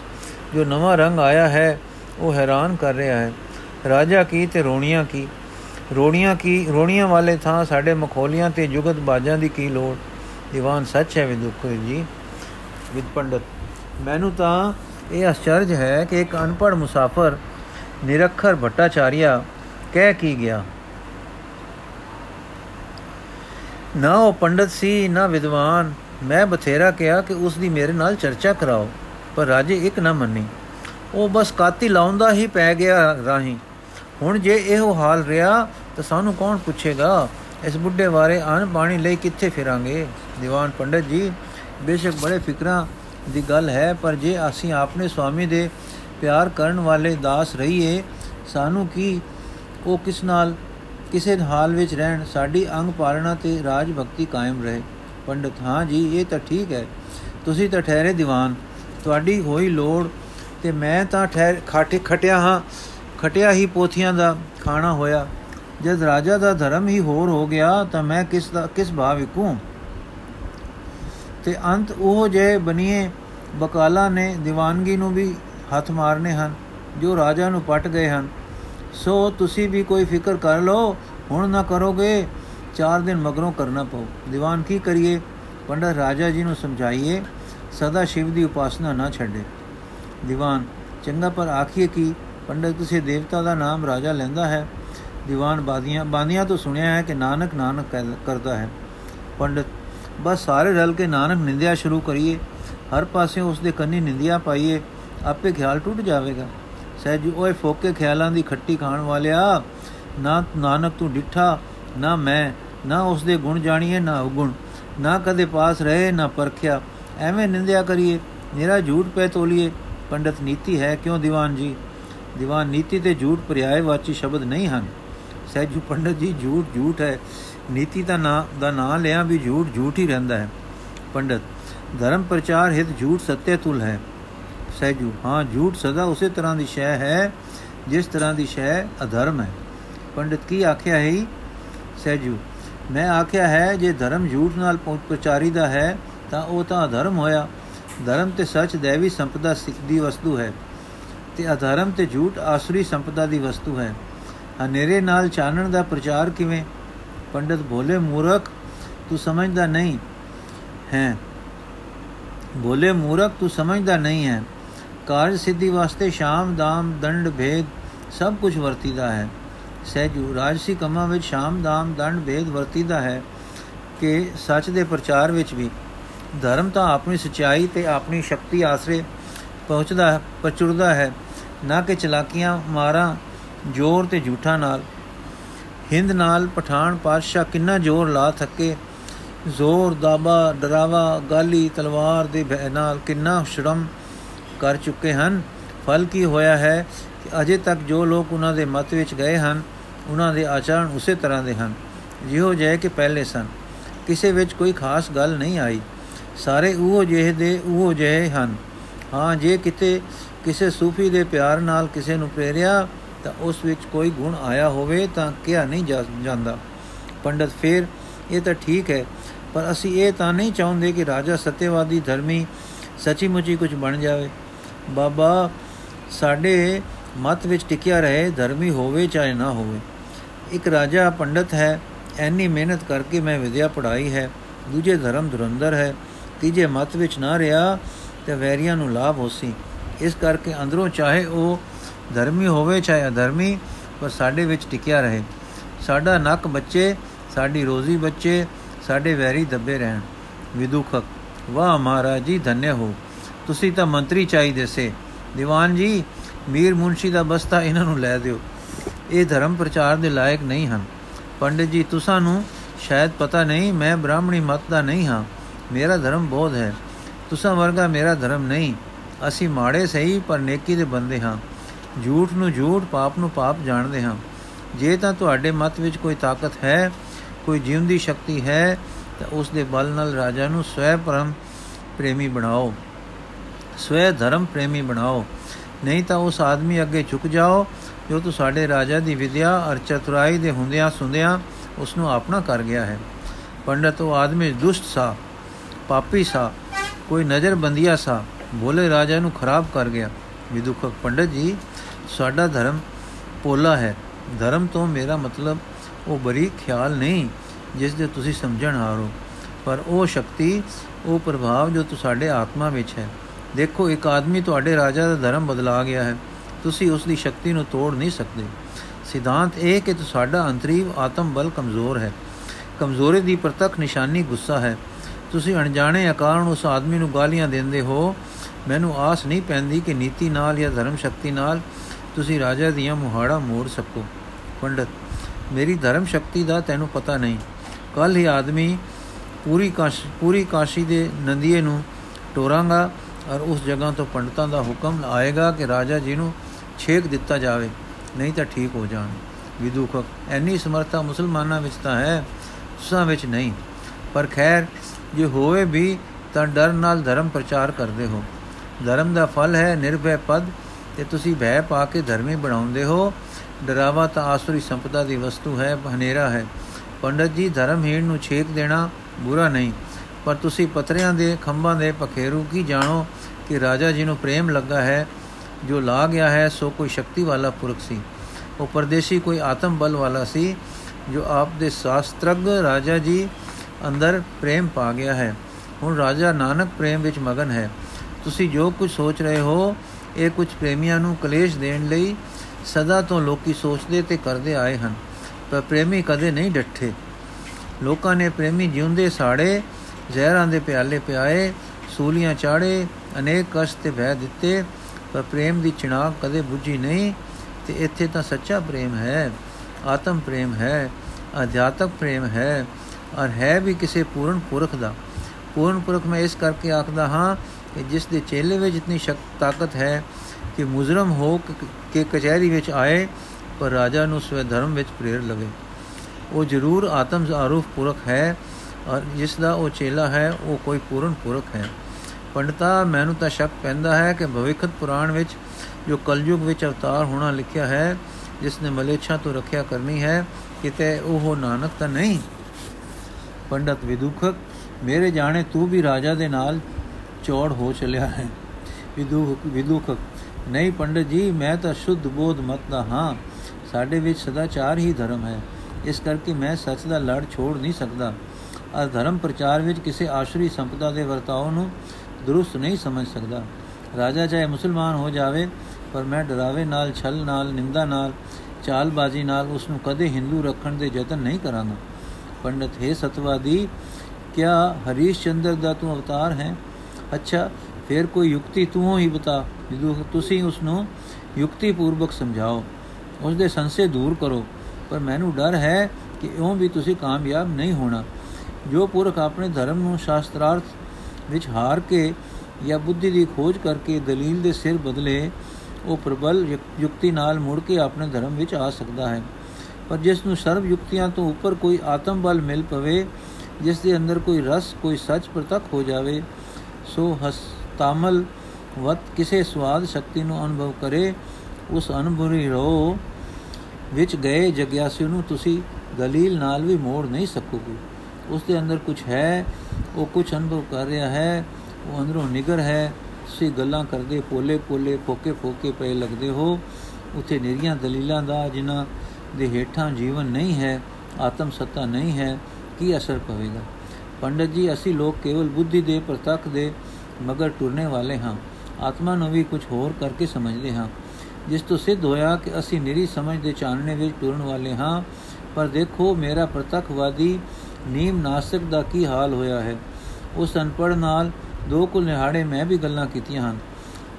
ਜੋ ਨਵਾਂ ਰੰਗ ਆਇਆ ਹੈ, ਉਹ ਹੈਰਾਨ ਕਰ ਰਿਹਾ ਹੈ। ਰਾਜਾ ਕੀ ਤੇ ਰੋਣੀਆਂ ਕੀ? ਰੋਣੀਆਂ ਕੀ, ਰੋਣੀਆਂ ਵਾਲੇ ਥਾਂ ਸਾਡੇ ਮਖੋਲੀਆਂ ਤੇ ਜੁਗਤ ਬਾਜਾਂ ਦੀ ਕੀ ਲੋੜ? ਦੀਵਾਨ ਸੱਚ ਹੈ ਵਿਦੁਖ ਜੀ। ਵਿਦ ਪੰਡਤ, ਮੈਨੂੰ ਤਾਂ ਇਹ ਅਚਰਜ ਹੈ ਕਿ ਇੱਕ ਅਨਪੜ ਮੁਸਾਫਰ ਨਿਰਖਰ ਭੱਟਾਚਾਰੀਆ ਕਹਿ ਕੀ ਗਿਆ? ਨਾ ਉਹ ਪੰਡਤ ਸੀ, ਨਾ ਵਿਦਵਾਨ। ਮੈਂ ਬਥੇਰਾ ਕਿਹਾ ਕਿ ਉਸ ਦੀ ਮੇਰੇ ਨਾਲ ਚਰਚਾ ਕਰਾਓ, ਪਰ ਰਾਜੇ ਇੱਕ ਨਾ ਮੰਨੀ। ਉਹ ਬਸ ਕਾਤੀ ਲਾਉਂਦਾ ਹੀ ਪੈ ਗਿਆ ਰਾਹੀਂ। ਹੁਣ ਜੇ ਇਹੋ ਹਾਲ ਰਿਹਾ, ਤਾਂ ਸਾਨੂੰ ਕੌਣ ਪੁੱਛੇਗਾ? ਇਸ ਬੁੱਢੇ ਬਾਰੇ ਆਨ ਪਾਣੀ ਲਈ ਕਿੱਥੇ ਫਿਰਾਂਗੇ? ਦੀਵਾਨ ਪੰਡਤ ਜੀ, ਬੇਸ਼ੱਕ ਬੜੇ ਫਿਕਰਾਂ ਦੀ ਗੱਲ ਹੈ, ਪਰ ਜੇ ਅਸੀਂ ਆਪਣੇ ਸੁਆਮੀ ਦੇ ਪਿਆਰ ਕਰਨ ਵਾਲੇ ਦਾਸ ਰਹੀਏ, ਸਾਨੂੰ ਕੀ ਉਹ ਕਿਸ ਨਾਲ, ਕਿਸੇ ਹਾਲ ਵਿੱਚ ਰਹਿਣ? ਸਾਡੀ ਅੰਗ ਪਾਲਣਾ ਤੇ ਰਾਜ ਭਗਤੀ ਕਾਇਮ ਰਹੇ। ਪੰਡਤ, ਹਾਂ ਜੀ, ਇਹ ਤਾਂ ਠੀਕ ਹੈ। ਤੁਸੀਂ ਤਾਂ ਠਹਿਰੇ ਦੀਵਾਨ। ਤੁਹਾਡੀ ਹੋਈ ਲੋੜ ਤੇ ਮੈਂ ਤਾਂ ਠਹਿਰ ਖਾਟੇ ਖਟਿਆ ਹਾਂ। ਖਟਿਆ ਹੀ ਪੋਥੀਆਂ ਦਾ ਖਾਣਾ ਹੋਇਆ। ਜਦ ਰਾਜਾ ਦਾ ਧਰਮ ਹੀ ਹੋਰ ਹੋ ਗਿਆ ਤਾਂ ਮੈਂ ਕਿਸ ਦਾ ਕਿਸ ਭਾਵ ਵਿਕੂ? ਤੇ ਅੰਤ ਉਹ ਜੇ ਬਣੀਏ ਬਕਾਲਾ ਨੇ ਦੀਵਾਨਗੀ ਨੂੰ ਵੀ ਹੱਥ ਮਾਰਨੇ ਹਨ, ਜੋ ਰਾਜਾ ਨੂੰ ਪਟ ਗਏ ਹਨ। ਸੋ ਤੁਸੀਂ ਵੀ ਕੋਈ ਫਿਕਰ ਕਰ ਲਓ, ਹੁਣ ਨਾ ਕਰੋਗੇ, ਚਾਰ ਦਿਨ ਮਗਰੋਂ ਕਰਨਾ ਪਊ। ਦੀਵਾਨ ਕੀ ਕਰੀਏ? ਪੰਡਤ ਰਾਜਾ ਜੀ ਨੂੰ ਸਮਝਾਈਏ, ਸਦਾ ਸ਼ਿਵ ਦੀ ਉਪਾਸਨਾ ਨਾ ਛੱਡੇ। ਦੀਵਾਨ, ਚੰਗਾ ਪਰ ਆਖੀਏ ਕਿ ਪੰਡਤ ਕਿਸੇ ਦੇਵਤਾ ਦਾ ਨਾਮ ਰਾਜਾ ਲੈਂਦਾ ਹੈ। ਦੀਵਾਨ ਬਾਦੀਆਂ ਬਾਦੀਆਂ ਤੋਂ ਸੁਣਿਆ ਹੈ ਕਿ ਨਾਨਕ ਨਾਨਕ ਕਰਦਾ ਹੈ। ਪੰਡਤ, ਬਸ ਸਾਰੇ ਰਲ ਕੇ ਨਾਨਕ ਨਿੰਦਿਆ ਸ਼ੁਰੂ ਕਰੀਏ। ਹਰ ਪਾਸੇ ਉਸ ਦੇ ਕੰਨੀ ਨਿੰਦਿਆ ਪਾਈਏ। ਆਪੇ ਖਿਆਲ ਟੁੱਟ ਜਾਵੇਗਾ। ਸਹਿਜ, ਓਏ ਫੋਕੇ ਖਿਆਲਾਂ ਦੀ ਖੱਟੀ ਖਾਣ ਵਾਲਿਆ, ਨਾ ਨਾਨਕ ਤੂੰ ਡਿੱਠਾ, ਨਾ ਮੈਂ, ਨਾ ਉਸ ਦੇ ਗੁਣ ਜਾਣੀਏ, ਨਾ ਉਗੁਣ ਨਾ ਕਦੇ ਪਾਸ ਰਹੇ, ਨਾ ਪਰਖਿਆ। ਐਵੇਂ ਨਿੰਦਿਆ ਕਰੀਏ। ਮੇਰਾ ਝੂਠ ਪੈ ਤੋਲੀਏ। ਪੰਡਤ, ਨੀਤੀ ਹੈ ਕਿਉਂ ਦੀਵਾਨ ਜੀ? ਦੀਵਾਨ ਨੀਤੀ ਤੇ ਝੂਠ ਪਰਿਆਏ ਵਾਚੀ ਸ਼ਬਦ ਨਹੀਂ ਹਨ। ਸਹਿਜੂ ਪੰਡਤ ਜੀ, ਝੂਠ ਝੂਠ ਹੈ। ਨੀਤੀ ਦਾ ਨਾਂ ਦਾ ਨਾਂ ਲਿਆ ਵੀ ਝੂਠ ਝੂਠ ਹੀ ਰਹਿੰਦਾ ਹੈ। ਪੰਡਤ, ਧਰਮ ਪ੍ਰਚਾਰ ਹਿਤ ਝੂਠ ਸੱਤੇ ਤੁਲ ਹੈ। ਸਹਿਜੂ, ਹਾਂ, ਝੂਠ ਸਦਾ ਉਸੇ ਤਰ੍ਹਾਂ ਦੀ ਸ਼ੈ ਹੈ, ਜਿਸ ਤਰ੍ਹਾਂ ਦੀ ਸ਼ੈ ਅਧਰਮ ਹੈ। ਪੰਡਿਤ, ਕੀ ਆਖਿਆ ਹੈ ਸਹਿਜੂ, ਮੈਂ ਆਖਿਆ ਹੈ, ਜੇ ਧਰਮ ਝੂਠ ਨਾਲ ਪ੍ਰਚਾਰੀਦਾ ਹੈ, ਤਾਂ ਉਹ ਤਾਂ ਅਧਰਮ ਹੋਇਆ। ਧਰਮ ਤੇ ਸੱਚ, ਦੇਵੀ ਸੰਪਦਾ ਦੀ ਵਸਤੂ ਹੈ। ਤੇ ਅਧਰਮ ਤੇ ਝੂਠ ਆਸਰੀ ਸੰਪਦਾ ਦੀ ਵਸਤੂ ਹੈ। ਹਨੇਰੇ ਨਾਲ ਚਾਨਣ ਦਾ ਪ੍ਰਚਾਰ ਕਿਵੇਂ? ਪੰਡਤ ਬੋਲੇ, ਮੂਰਖ, ਤੂੰ ਸਮਝਦਾ ਨਹੀਂ ਹੈ। ਬੋਲੇ, ਮੂਰਖ, ਤੂੰ ਸਮਝਦਾ ਨਹੀਂ ਹੈ। ਕਾਰਜ ਸਿੱਧੀ ਵਾਸਤੇ ਸ਼ਾਮ, ਦਾਮ, ਦੰਡ, ਭੇਦ ਸਭ ਕੁਝ ਵਰਤੀਦਾ ਹੈ। ਸਹਿਜੂ ਰਾਜਸੀ ਕੰਮਾਂ ਵਿੱਚ ਸ਼ਾਮ, ਦਾਮ, ਦੰਡ, ਭੇਦ ਵਰਤੀਦਾ ਹੈ ਕਿ ਸੱਚ ਦੇ ਪ੍ਰਚਾਰ ਵਿੱਚ ਵੀ। ਧਰਮ ਤਾਂ ਆਪਣੀ ਸਚਾਈ ਤੇ ਆਪਣੀ ਸ਼ਕਤੀ ਆਸਰੇ ਪਹੁੰਚਦਾ ਪਚੁਰਦਾ ਹੈ। ਨਾ ਕਿ ਚਲਾਕੀਆਂ, ਮਾਰਾਂ, ਜ਼ੋਰ ਤੇ ਝੂਠਾ ਨਾਲ। ਹਿੰਦ ਨਾਲ ਪਠਾਨ ਪਾਤਸ਼ਾਹ ਕਿੰਨਾ ਜ਼ੋਰ ਲਾ ਥੱਕੇ। ਜ਼ੋਰ, ਦਾਬਾ, ਡਰਾਵਾ, ਗਾਲੀ, ਤਲਵਾਰ ਦੇ ਭੈ, ਨਾਲ ਕਿੰਨਾ ਸ਼ਰਮ ਕਰ ਚੁੱਕੇ ਹਨ। ਫਲ ਕੀ ਹੋਇਆ ਹੈ ਕਿ ਅਜੇ ਤੱਕ ਜੋ ਲੋਕ ਉਹਨਾਂ ਦੇ ਮਤ ਵਿੱਚ ਗਏ ਹਨ, ਉਹਨਾਂ ਦੇ ਆਚਰਣ ਉਸੇ ਤਰ੍ਹਾਂ ਦੇ ਹਨ। ਜਿਹੋ ਜਿਹੇ ਕਿ ਪਹਿਲੇ ਸਨ। ਕਿਸੇ ਵਿੱਚ ਕੋਈ ਖਾਸ ਗੱਲ ਨਹੀਂ ਆਈ। ਸਾਰੇ ਉਹ ਜਿਹੇ ਦੇ ਉਹ ਜਿਹੇ ਹਨ। ਹਾਂ, ਜੇ ਕਿਤੇ ਕਿਸੇ ਸੂਫੀ ਦੇ ਪਿਆਰ ਨਾਲ ਕਿਸੇ ਨੂੰ ਪ੍ਰੇਰਿਆ ਤਾਂ ਉਸ ਵਿੱਚ ਕੋਈ ਗੁਣ ਆਇਆ ਹੋਵੇ ਤਾਂ ਕਿਹਾ ਨਹੀਂ ਜਾਂਦਾ। ਪੰਡਤ ਫੇਰ, ਇਹ ਤਾਂ ਠੀਕ ਹੈ, ਪਰ ਅਸੀਂ ਇਹ ਤਾਂ ਨਹੀਂ ਚਾਹੁੰਦੇ ਕਿ ਰਾਜਾ ਸਤਿਆਵਾਦੀ ਧਰਮੀ ਸੱਚੀ ਮੁੱਚੀ ਕੁਝ ਬਣ ਜਾਵੇ। ਬਾਬਾ, ਸਾਡੇ ਮਤ ਵਿੱਚ ਟਿਕਿਆ ਰਹੇ, ਧਰਮੀ ਹੋਵੇ ਚਾਹੇ ਨਾ ਹੋਵੇ। ਇੱਕ ਰਾਜਾ ਪੰਡਤ ਹੈ, ਐਨੀ ਮਿਹਨਤ ਕਰਕੇ ਮੈਂ ਵਿਦਿਆ ਪੜਾਈ ਹੈ, ਦੂਜੇ ਧਰਮ ਦੁਰੰਦਰ ਹੈ, ਤੀਜੇ ਮਤ ਵਿੱਚ ਨਾ ਰਿਹਾ ਤੇ ਵੈਰੀਆਂ ਨੂੰ ਲਾਭ ਹੋਸੀ। ਇਸ ਕਰਕੇ ਅੰਦਰੋਂ ਚਾਹੇ ਉਹ ਧਰਮੀ ਹੋਵੇ ਚਾਹੇ ਅਧਰਮੀ, ਪਰ ਸਾਡੇ ਵਿੱਚ ਟਿਕਿਆ ਰਹੇ। ਸਾਡਾ ਨੱਕ ਬੱਚੇ, ਸਾਡੀ ਰੋਜ਼ੀ ਬੱਚੇ, ਸਾਡੇ ਵੈਰੀ ਦੱਬੇ ਰਹਿਣ। ਵਿਦੂਖਕ, ਵਾਹ ਮਹਾਰਾਜ ਜੀ ਧੰਨੇ ਹੋ। ਤੁਸੀਂ ਤਾਂ ਮੰਤਰੀ ਚਾਹੀਦੇ ਸੇ। ਦੀਵਾਨ ਜੀ, ਮੀਰ ਮੁੰਸ਼ੀ ਦਾ ਬਸਤਾ ਇਹਨਾਂ ਨੂੰ ਲੈ ਦਿਓ। ਇਹ ਧਰਮ ਪ੍ਰਚਾਰ ਦੇ ਲਾਇਕ ਨਹੀਂ ਹਨ। ਪੰਡਿਤ ਜੀ, ਤੁਸਾਂ ਨੂੰ ਸ਼ਾਇਦ ਪਤਾ ਨਹੀਂ, ਮੈਂ ਬ੍ਰਾਹਮਣੀ ਮਤ ਦਾ ਨਹੀਂ ਹਾਂ। ਮੇਰਾ ਧਰਮ ਬੋਧ ਹੈ। ਤੁਸਾਂ ਵਰਗਾ ਮੇਰਾ ਧਰਮ ਨਹੀਂ। ਅਸੀਂ ਮਾੜੇ ਸਹੀ, ਪਰ ਨੇਕੀ ਦੇ ਬੰਦੇ ਹਾਂ। ਝੂਠ ਨੂੰ ਝੂਠ, ਪਾਪ ਨੂੰ ਪਾਪ ਜਾਣਦੇ ਹਾਂ। ਜੇ ਤਾਂ ਤੁਹਾਡੇ ਮਤ ਵਿੱਚ ਕੋਈ ਤਾਕਤ ਹੈ, ਕੋਈ ਜੀਵਨ ਦੀ ਸ਼ਕਤੀ ਹੈ, ਤਾਂ ਉਸ ਦੇ ਬਲ ਨਾਲ ਰਾਜਾ ਨੂੰ ਸਵੈ ਪਰਮ ਪ੍ਰੇਮੀ ਬਣਾਓ। ਸਵੈ ਧਰਮ ਪ੍ਰੇਮੀ ਬਣਾਓ। ਨਹੀਂ ਤਾਂ ਉਸ ਆਦਮੀ ਅੱਗੇ ਝੁਕ ਜਾਓ, ਜੋ ਤੂੰ ਸਾਡੇ ਰਾਜਾ ਦੀ ਵਿਦਿਆ ਅਰ ਚਤੁਰਾਈ ਦੇ ਹੁੰਦਿਆਂ ਸੁੰਦਿਆਂ ਉਸ ਨੂੰ ਆਪਣਾ ਕਰ ਗਿਆ ਹੈ। ਪੰਡਤ, ਉਹ ਆਦਮੀ ਦੁਸ਼ਟ ਸਾ, ਪਾਪੀ ਸਾ ਕੋਈ ਨਜ਼ਰ ਬੰਦਿਆ ਸਾ। ਬੋਲੇ ਰਾਜਾ ਨੂੰ ਖਰਾਬ ਕਰ ਗਿਆ। ਵਿਦੁਖਕ ਪੰਡਤ ਜੀ, ਸਾਡਾ ਧਰਮ ਪੋਲਾ ਹੈ। ਧਰਮ ਤੋਂ ਮੇਰਾ ਮਤਲਬ ਉਹ ਬਰੀ ਖਿਆਲ ਨਹੀਂ, ਜਿਸ ਦੇ ਤੁਸੀਂ ਸਮਝਣ ਹਾਰੋ। ਪਰ ਉਹ ਸ਼ਕਤੀ, ਉਹ ਪ੍ਰਭਾਵ ਜੋ ਤੁਹਾਡੇ ਆਤਮਾ ਵਿੱਚ ਹੈ। ਦੇਖੋ, ਇੱਕ ਆਦਮੀ ਤੁਹਾਡੇ ਰਾਜਾ ਦਾ ਧਰਮ ਬਦਲਾ ਗਿਆ ਹੈ। ਤੁਸੀਂ ਉਸ ਦੀ ਸ਼ਕਤੀ ਨੂੰ ਤੋੜ ਨਹੀਂ ਸਕਦੇ। ਸਿਧਾਂਤ ਇਹ ਕਿ ਤੁਹਾਡਾ ਅੰਤਰੀਵ ਆਤਮ ਬਲ ਕਮਜ਼ੋਰ ਹੈ। ਕਮਜ਼ੋਰੀ ਦੀ ਪ੍ਰਤੱਖ ਨਿਸ਼ਾਨੀ ਗੁੱਸਾ ਹੈ। ਤੁਸੀਂ ਅਣਜਾਣੇ ਅਕਾਰਨ ਉਸ ਆਦਮੀ ਨੂੰ ਗਾਲੀਆਂ ਦਿੰਦੇ ਹੋ, ਮੈਨੂੰ ਆਸ ਨਹੀਂ ਪੈਂਦੀ ਕਿ ਨੀਤੀ ਨਾਲ ਜਾਂ ਧਰਮ ਸ਼ਕਤੀ ਨਾਲ ਤੁਸੀਂ ਰਾਜਾ ਦੀਆਂ ਮੁਹਾੜਾ ਮੋੜ ਸਕੋ। ਪੰਡਤ, ਮੇਰੀ ਧਰਮ ਸ਼ਕਤੀ ਦਾ ਤੈਨੂੰ ਪਤਾ ਨਹੀਂ। ਕੱਲ ਹੀ ਆਦਮੀ ਪੂਰੀ ਕਾਸ਼ੀ ਪੂਰੀ ਕਾਸ਼ੀ ਦੇ ਨੰਦੀਏ ਨੂੰ ਟੋਰਾਂਗਾ ਔਰ ਉਸ ਜਗ੍ਹਾ ਤੋਂ ਪੰਡਤਾਂ ਦਾ ਹੁਕਮ ਆਏਗਾ ਕਿ ਰਾਜਾ ਜੀ ਨੂੰ ਛੇਕ ਦਿੱਤਾ ਜਾਵੇ, ਨਹੀਂ ਤਾਂ ਠੀਕ ਹੋ ਜਾਣ। ਵਿਦੂਖਕ ਐਨੀ ਸਮਰਥਾ ਮੁਸਲਮਾਨਾਂ ਵਿੱਚ ਤਾਂ ਹੈ, ਉਸਾਂ ਵਿੱਚ ਨਹੀਂ। ਪਰ ਖੈਰ ਜੇ ਹੋਵੇ ਵੀ, ਤਾਂ ਡਰ ਨਾਲ ਧਰਮ ਪ੍ਰਚਾਰ ਕਰਦੇ ਹੋ। ਧਰਮ ਦਾ ਫਲ ਹੈ ਨਿਰਭੈ ਪਦ। ਤੇ ਤੁਸੀਂ ਭੈ ਪਾ ਕੇ ਧਰਮੀ ਬਣਾਉਂਦੇ ਹੋ। ਡਰਾਵਾ ਤਾਂ ਆਸੁਰੀ ਸੰਪਦਾ ਦੀ ਵਸਤੂ ਹੈ, ਹਨੇਰਾ ਹੈ। ਪੰਡਤ ਜੀ ਧਰਮਹੀਣ ਨੂੰ ਛੇਕ ਦੇਣਾ ਬੁਰਾ ਨਹੀਂ। ਪਰ ਤੁਸੀਂ ਪਤਰਿਆਂ ਦੇ ਖੰਭਾਂ ਦੇ ਪਖੇਰੂ ਕੀ ਜਾਣੋ ਕਿ ਰਾਜਾ ਜੀ ਨੂੰ ਪ੍ਰੇਮ ਲੱਗਾ ਹੈ। ਜੋ ਲਾ ਗਿਆ ਹੈ, ਸੋ ਕੋਈ ਸ਼ਕਤੀ ਵਾਲਾ ਪੁਰਖ ਸੀ। ਉਹ ਪਰਦੇਸੀ ਕੋਈ ਆਤਮ ਬਲ ਵਾਲਾ ਸੀ, ਜੋ ਆਪ ਦੇ ਸ਼ਾਸਤਰਗ ਰਾਜਾ ਜੀ ਅੰਦਰ ਪ੍ਰੇਮ ਪਾ ਗਿਆ ਹੈ। ਹੁਣ ਰਾਜਾ ਨਾਨਕ ਪ੍ਰੇਮ ਵਿੱਚ ਮਗਨ ਹੈ। ਤੁਸੀਂ ਜੋ ਕੁਝ ਸੋਚ ਰਹੇ ਹੋ, ਇਹ ਕੁਝ ਪ੍ਰੇਮੀਆਂ ਨੂੰ ਕਲੇਸ਼ ਦੇਣ ਲਈ ਸਦਾ ਤੋਂ ਲੋਕੀ ਸੋਚਦੇ ਤੇ ਕਰਦੇ ਆਏ ਹਨ। ਪਰ ਪ੍ਰੇਮੀ ਕਦੇ ਨਹੀਂ ਡੱਠੇ। ਲੋਕਾਂ ਨੇ ਪ੍ਰੇਮੀ ਜਿਉਂਦੇ ਸਾੜੇ, ਜ਼ਹਿਰਾਂ ਦੇ ਪਿਆਲੇ ਪਿਆਏ, ਸੂਲੀਆਂ ਚਾੜੇ, ਅਨੇਕ ਕਸ਼ਟ ਤੇ ਭੈ ਦਿੱਤੇ, ਪਰ ਪ੍ਰੇਮ ਦੀ ਚਿਨਾਕ ਕਦੇ ਬੁੱਝੀ ਨਹੀਂ। ਤੇ ਇੱਥੇ ਤਾਂ ਸੱਚਾ ਪ੍ਰੇਮ ਹੈ, ਆਤਮ ਪ੍ਰੇਮ ਹੈ, ਅਧਿਆਤਕ ਪ੍ਰੇਮ ਹੈ। ਔਰ ਹੈ ਵੀ ਕਿਸੇ ਪੂਰਨ ਪੁਰਖ ਦਾ। ਪੂਰਨ ਪੁਰਖ ਮੈਂ ਇਸ ਕਰਕੇ ਆਖਦਾ ਹਾਂ ਕਿ ਜਿਸ ਦੇ ਚੇਲੇ ਵਿੱਚ ਇਤਨੀ ਸ਼ਕਤ ਤਾਕਤ ਹੈ ਕਿ ਮੁਜਰਮ ਹੋ ਕੇ ਕਚਹਿਰੀ ਵਿੱਚ ਆਏ, ਪਰ ਰਾਜਾ ਨੂੰ ਸਵੈ ਧਰਮ ਵਿੱਚ ਪ੍ਰੇਰ ਲਵੇ। ਉਹ ਜ਼ਰੂਰ ਆਤਮ ਆਰੂਫ ਪੁਰਖ ਹੈ ਔਰ ਜਿਸ ਦਾ ਉਹ ਚੇਲਾ ਹੈ, ਉਹ ਕੋਈ ਪੂਰਨ ਪੁਰਖ ਹੈ। ਪੰਡਤਾ, ਮੈਨੂੰ ਤਾਂ ਸ਼ੱਕ ਪੈਂਦਾ ਹੈ ਕਿ ਭਵਿੱਖਤ ਪੁਰਾਣ ਵਿੱਚ ਜੋ ਕਲਯੁਗ ਵਿੱਚ ਅਵਤਾਰ ਹੋਣਾ ਲਿਖਿਆ ਹੈ, ਜਿਸ ਨੇ ਮਲੇਛਾ ਤੋਂ ਰੱਖਿਆ ਕਰਨੀ ਹੈ, ਕਿਤੇ ਉਹ ਨਾਨਕ ਤਾਂ ਨਹੀਂ? ਪੰਡਤ ਵਿਦੁਖਕ ਮੇਰੇ ਜਾਣੇ ਤੂੰ ਵੀ ਰਾਜਾ ਦੇ ਨਾਲ ਚੌੜ ਹੋ ਚਲਿਆ ਹੈ। ਵਿਦੁਖ ਵਿਦੁਖਕ ਨਹੀਂ ਪੰਡਤ ਜੀ, ਮੈਂ ਤਾਂ ਸ਼ੁੱਧ ਬੋਧ ਮਤ ਦਾ ਹਾਂ। ਸਾਡੇ ਵਿੱਚ ਸਦਾਚਾਰ ਹੀ ਧਰਮ ਹੈ। ਇਸ ਕਰਕੇ ਮੈਂ ਸੱਚ ਦਾ ਲੜ ਛੋੜ ਨਹੀਂ ਸਕਦਾ। ਅਰ ਧਰਮ ਪ੍ਰਚਾਰ ਵਿੱਚ ਕਿਸੇ ਆਸ਼ਰੀ ਸੰਪਦਾ ਦੇ ਵਰਤਾਓ ਨੂੰ ਦਰੁਸਤ ਨਹੀਂ ਸਮਝ ਸਕਦਾ। ਰਾਜਾ ਚਾਹੇ ਮੁਸਲਮਾਨ ਹੋ ਜਾਵੇ, ਪਰ ਮੈਂ ਡਰਾਵੇ ਨਾਲ, ਛਲ ਨਾਲ, ਨਿੰਦਾ ਨਾਲ, ਚਾਲਬਾਜ਼ੀ ਨਾਲ ਉਸ ਨੂੰ ਕਦੇ ਹਿੰਦੂ ਰੱਖਣ ਦੇ ਯਤਨ ਨਹੀਂ ਕਰਾਂਗਾ। ਪੰਡਤ ਹੈ ਸਤਵਾਦੀ ਕਿਆ ਹਰੀਸ਼ ਚੰਦਰ ਦਾ ਤੂੰ ਅਵਤਾਰ ਹੈ ਅੱਛਾ ਫਿਰ ਕੋਈ ਯੁਕਤੀ ਤੂੰ ਹੀ ਬਤਾ ਤੁਸੀਂ ਉਸ ਨੂੰ ਯੁਕਤੀ ਪੂਰਵਕ ਸਮਝਾਓ ਉਸ ਦੇ ਸੰਸੇ ਦੂਰ ਕਰੋ ਪਰ ਮੈਨੂੰ ਡਰ ਹੈ ਕਿ ਇਉਂ ਵੀ ਤੁਸੀਂ ਕਾਮਯਾਬ ਨਹੀਂ ਹੋਣਾ ਜੋ ਪੁਰਖ ਆਪਣੇ ਧਰਮ ਨੂੰ ਸ਼ਾਸਤਰਾਰਥ ਵਿੱਚ ਹਾਰ ਕੇ ਜਾਂ ਬੁੱਧੀ ਦੀ ਖੋਜ ਕਰਕੇ ਦਲੀਲ ਦੇ ਸਿਰ ਬਦਲੇ ਉਹ ਪ੍ਰਬਲ ਯੁਕਤੀ ਨਾਲ ਮੁੜ ਕੇ ਆਪਣੇ ਧਰਮ ਵਿੱਚ ਆ ਸਕਦਾ ਹੈ ਪਰ ਜਿਸ ਨੂੰ ਸਰਬ ਯੁਕਤੀਆਂ ਤੋਂ ਉੱਪਰ ਕੋਈ ਆਤਮ ਬਲ ਮਿਲ ਪਵੇ, ਜਿਸ ਦੇ ਅੰਦਰ ਕੋਈ ਰਸ, ਕੋਈ ਸੱਚ ਪ੍ਰਤੱਖ ਹੋ ਜਾਵੇ, ਸੋ ਹਸ ਤਾਮਲ ਵਤ ਕਿਸੇ ਸਵਾਦ ਸ਼ਕਤੀ ਨੂੰ ਅਨੁਭਵ ਕਰੇ, ਉਸ ਅਨੁਭਵੀ ਰੋ ਵਿੱਚ ਗਏ ਜਗਿਆਸੂ ਨੂੰ ਤੁਸੀਂ ਦਲੀਲ ਨਾਲ ਵੀ ਮੋੜ ਨਹੀਂ ਸਕੋਗੇ। ਉਸ ਦੇ ਅੰਦਰ ਕੁਝ ਹੈ, ਉਹ ਕੁਝ ਅਨੁਭਵ ਕਰ ਰਿਹਾ ਹੈ, ਉਹ ਅੰਦਰੋਂ ਨਿਗਰ ਹੈ, ਤੁਸੀਂ ਗੱਲਾਂ ਕਰਦੇ ਪੋਲੇ ਪੋਲੇ ਫੋਕੇ ਫੋਕੇ ਪਏ ਲੱਗਦੇ ਹੋ, ਉਥੇ ਨਿਰੀਆਂ ਦਲੀਲਾਂ ਦਾ, ਜਿਨ੍ਹਾਂ ਦੇ ਹੇਠਾਂ ਜੀਵਨ ਨਹੀਂ ਹੈ, ਆਤਮ ਸੱਤਾ ਨਹੀਂ ਹੈ, ਕੀ ਅਸਰ ਪਵੇਗਾ? ਪੰਡਤ ਜੀ, ਅਸੀਂ ਲੋਕ ਕੇਵਲ ਬੁੱਧੀ ਦੇ ਪ੍ਰਤੱਖ ਦੇ ਮਗਰ ਟੁਰਨੇ ਵਾਲੇ ਹਾਂ। ਆਤਮਾ ਨੂੰ ਵੀ ਕੁਝ ਹੋਰ ਕਰਕੇ ਸਮਝਦੇ ਹਾਂ। ਜਿਸ ਤੋਂ ਸਿੱਧ ਹੋਇਆ ਕਿ ਅਸੀਂ ਨਿਰੀ ਸਮਝ ਦੇ ਚਾਨਣੇ ਵਿੱਚ ਟੁਰਨ ਵਾਲੇ ਹਾਂ, ਪਰ ਦੇਖੋ ਮੇਰਾ ਪ੍ਰਤੱਖਵਾਦੀ ਨੀਮ ਨਾਸਕ ਦਾ ਕੀ ਹਾਲ ਹੋਇਆ ਹੈ। ਉਸ ਅਨਪੜ ਨਾਲ ਦੋ ਕੁ ਨਿਹਾੜੇ ਮੈਂ ਵੀ ਗੱਲਾਂ ਕੀਤੀਆਂ ਹਨ।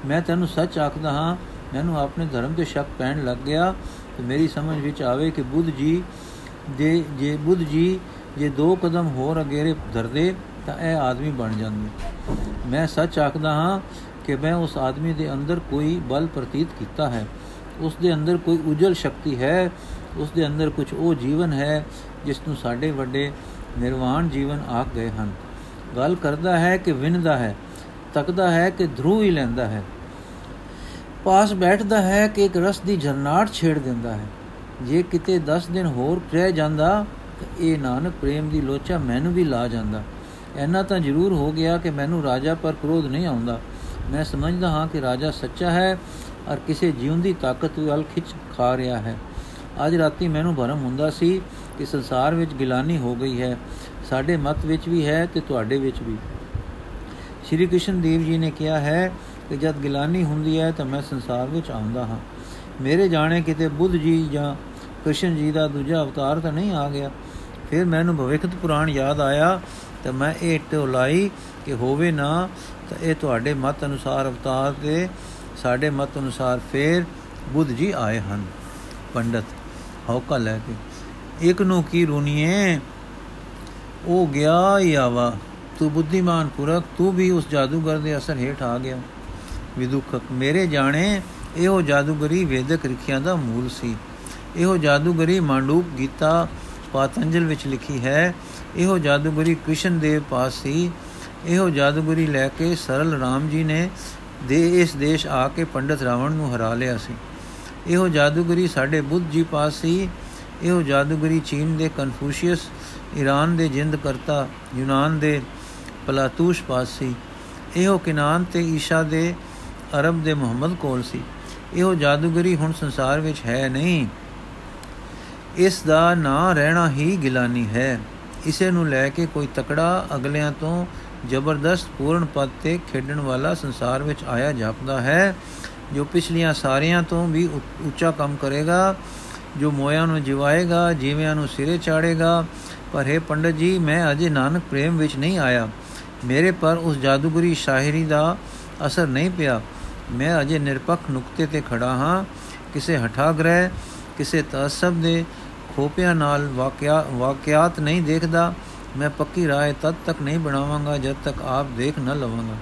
ਮੈਂ ਤੈਨੂੰ ਸੱਚ ਆਖਦਾ ਹਾਂ, ਮੈਨੂੰ ਆਪਣੇ ਧਰਮ ਤੇ ਸ਼ੱਕ ਪੈਣ ਲੱਗ ਗਿਆ ਤੇ ਮੇਰੀ ਸਮਝ ਵਿੱਚ ਆਵੇ ਕਿ ਬੁੱਧ ਜੀ ਜੇ ਜੇ ਬੁੱਧ ਜੀ ਜੇ ਦੋ ਕਦਮ ਹੋਰ ਅਗੇਰੇ ਧਰਦੇ ਤਾਂ ਇਹ ਆਦਮੀ ਬਣ ਜਾਂਦੇ। ਮੈਂ ਸੱਚ ਆਖਦਾ ਹਾਂ ਕਿ ਮੈਂ ਉਸ ਆਦਮੀ ਦੇ ਅੰਦਰ ਕੋਈ ਬਲ ਪ੍ਰਤੀਤ ਕੀਤਾ ਹੈ। ਉਸ ਦੇ ਅੰਦਰ ਕੋਈ ਉਜਲ ਸ਼ਕਤੀ ਹੈ। ਉਸ ਦੇ ਅੰਦਰ ਕੁਝ ਉਹ ਜੀਵਨ ਹੈ ਜਿਸ ਨੂੰ ਸਾਡੇ ਵੱਡੇ ਨਿਰਵਾਣ ਜੀਵਨ ਆਖ ਗਏ ਹਨ। ਗੱਲ ਕਰਦਾ ਹੈ ਕਿ ਵਿੰਦਾ ਹੈ, ਤੱਕਦਾ ਹੈ ਕਿ ਧਰੂ ਹੀ ਲੈਂਦਾ ਹੈ। ਪਾਸ ਬੈਠਦਾ ਹੈ ਕਿ ਇੱਕ ਰਸ ਦੀ ਝਰਨਾਟ ਛੇੜ ਦਿੰਦਾ ਹੈ। ਜੇ ਕਿਤੇ 10 ਦਿਨ ਹੋਰ ਰਹਿ ਜਾਂਦਾ, ਤਾਂ ਇਹ ਨਾਨਕ ਪ੍ਰੇਮ ਦੀ ਲੋਚਾ ਮੈਨੂੰ ਵੀ ਲਾ ਜਾਂਦਾ। ਐਨਾ ਤਾਂ ਜ਼ਰੂਰ ਹੋ ਗਿਆ ਕਿ ਮੈਨੂੰ ਰਾਜਾ ਪਰ ਕ੍ਰੋਧ ਨਹੀਂ ਆਉਂਦਾ। ਮੈਂ ਸਮਝਦਾ ਹਾਂ ਕਿ ਰਾਜਾ ਸੱਚਾ ਹੈ ਔਰ ਕਿਸੇ ਜਿਉਂਦੀ ਤਾਕਤ ਵੱਲ ਖਿੱਚ ਖਾ ਰਿਹਾ ਹੈ। ਅੱਜ ਰਾਤੀ ਮੈਨੂੰ ਭਰਮ ਹੁੰਦਾ ਸੀ ਕਿ ਸੰਸਾਰ ਵਿੱਚ ਗਿਲਾਨੀ ਹੋ ਗਈ ਹੈ। ਸਾਡੇ ਮਤ ਵਿੱਚ ਵੀ ਹੈ ਤੇ ਤੁਹਾਡੇ ਵਿੱਚ ਵੀ। ਸ਼੍ਰੀ ਕ੍ਰਿਸ਼ਨ ਦੇਵ ਜੀ ਨੇ ਕਿਹਾ ਹੈ ਕਿ ਜਦ ਗਿਲਾਨੀ ਹੁੰਦੀ ਹੈ ਤਾਂ ਮੈਂ ਸੰਸਾਰ ਵਿੱਚ ਆਉਂਦਾ ਹਾਂ। ਮੇਰੇ ਜਾਣੇ ਕਿਤੇ ਬੁੱਧ ਜੀ ਜਾਂ ਕ੍ਰਿਸ਼ਨ ਜੀ ਦਾ ਦੂਜਾ ਅਵਤਾਰ ਤਾਂ ਨਹੀਂ ਆ ਗਿਆ। ਫਿਰ ਮੈਨੂੰ ਭਵਿੱਖਤ ਪੁਰਾਣ ਯਾਦ ਆਇਆ ਤਾਂ ਮੈਂ ਇਹ ਟੋਲਾਈ ਕਿ ਹੋਵੇ ਨਾ ਤਾਂ ਇਹ ਤੁਹਾਡੇ ਮਤ ਅਨੁਸਾਰ ਅਵਤਾਰ ਤੇ ਸਾਡੇ ਮਤ ਅਨੁਸਾਰ ਫੇਰ ਬੁੱਧ ਜੀ ਆਏ ਹਨ। ਪੰਡਤ ਹੌਕਾ ਲੈ ਕੇ। ਇੱਕ ਨੂੰ ਕੀ ਰੋਣੀਏ ਉਹ ਗਿਆ ਹੀ ਆਵਾ। ਤੂੰ ਬੁੱਧੀਮਾਨ ਪੁਰਖ, ਤੂੰ ਵੀ ਉਸ ਜਾਦੂਗਰ ਦੇ ਅਸਰ ਹੇਠ ਆ ਗਿਆ। ਵਿਦੁਖਕ ਮੇਰੇ ਜਾਣੇ, ਇਹੋ ਜਾਦੂਗਰੀ ਵੇਦਕ ਰਿਖਿਆ ਦਾ ਮੂਲ ਸੀ। ਇਹੋ ਜਾਦੂਗਰੀ ਮਾਂਡੂਕ ਗੀਤਾ ਪਾਤੰਜਲ ਵਿੱਚ ਲਿਖੀ ਹੈ। ਇਹੋ ਜਾਦੂਗਰੀ ਕ੍ਰਿਸ਼ਨ ਦੇਵ ਪਾਸ ਸੀ। ਇਹੋ ਜਾਦੂਗਰੀ ਲੈ ਕੇ ਸਰਲ ਰਾਮ ਜੀ ਨੇ ਦੇ ਇਸ ਦੇਸ਼ ਆ ਕੇ ਪੰਡਤ ਰਾਵਣ ਨੂੰ ਹਰਾ ਲਿਆ ਸੀ। ਇਹੋ ਜਾਦੂਗਰੀ ਸਾਡੇ ਬੁੱਧ ਜੀ ਪਾਸ ਸੀ। ਇਹੋ ਜਾਦੂਗਰੀ ਚੀਨ ਦੇ ਕਨਫੂਸ਼ੀਅਸ, ਈਰਾਨ ਦੇ ਜਿੰਦ ਕਰਤਾ, ਯੂਨਾਨ ਦੇ ਪਲਾਤੂਸ਼ ਪਾਸ ਸੀ। ਇਹੋ ਕਿਨਾਨ ਤੇ ਈਸ਼ਾ ਦੇ ਅਰਬ ਦੇ ਮੁਹੰਮਦ ਕੋਲ ਸੀ। ਇਹੋ ਜਾਦੂਗਰੀ ਹੁਣ ਸੰਸਾਰ ਵਿੱਚ ਹੈ ਨਹੀਂ। ਇਸ ਦਾ ਨਾਂ ਰਹਿਣਾ ਹੀ ਗਿਲਾਨੀ ਹੈ। ਇਸੇ ਨੂੰ ਲੈ ਕੇ ਕੋਈ ਤਕੜਾ ਅਗਲਿਆਂ ਤੋਂ ਜ਼ਬਰਦਸਤ ਪੂਰਨ ਪਦ ਤੇ ਖੇਡਣ ਵਾਲਾ ਸੰਸਾਰ ਵਿੱਚ ਆਇਆ ਜਾਪਦਾ ਹੈ, ਜੋ ਪਿਛਲੀਆਂ ਸਾਰਿਆਂ ਤੋਂ ਵੀ ਉੱਚਾ ਕੰਮ ਕਰੇਗਾ, ਜੋ ਮੋਇਆਂ ਨੂੰ ਜਿਵਾਏਗਾ, ਜੀਵਿਆਂ ਨੂੰ ਸਿਰੇ ਚਾੜੇਗਾ। ਪਰ ਹੈ ਪੰਡਤ ਜੀ, ਮੈਂ ਅਜੇ ਨਾਨਕ ਪ੍ਰੇਮ ਵਿੱਚ ਨਹੀਂ ਆਇਆ। ਮੇਰੇ ਪਰ ਉਸ ਜਾਦੂਗਰੀ ਸ਼ਾਇਰੀ ਦਾ ਅਸਰ ਨਹੀਂ ਪਿਆ। ਮੈਂ ਅਜੇ ਨਿਰਪੱਖ ਨੁਕਤੇ ਤੇ ਖੜਾ ਹਾਂ। ਕਿਸੇ ਹਠਾਗ੍ਰਹਿ, ਕਿਸੇ ਤਸਬ ਦੇ ਖੋਪਿਆਂ ਨਾਲ ਵਾਕਿਆ ਵਾਕਿਆਤ ਨਹੀਂ ਦੇਖਦਾ। ਮੈਂ ਪੱਕੀ ਰਾਏ ਤਦ ਤੱਕ ਨਹੀਂ ਬਣਾਵਾਂਗਾ ਜਦ ਤੱਕ ਆਪ ਦੇਖ ਨਾ ਲਵਾਂਗਾ।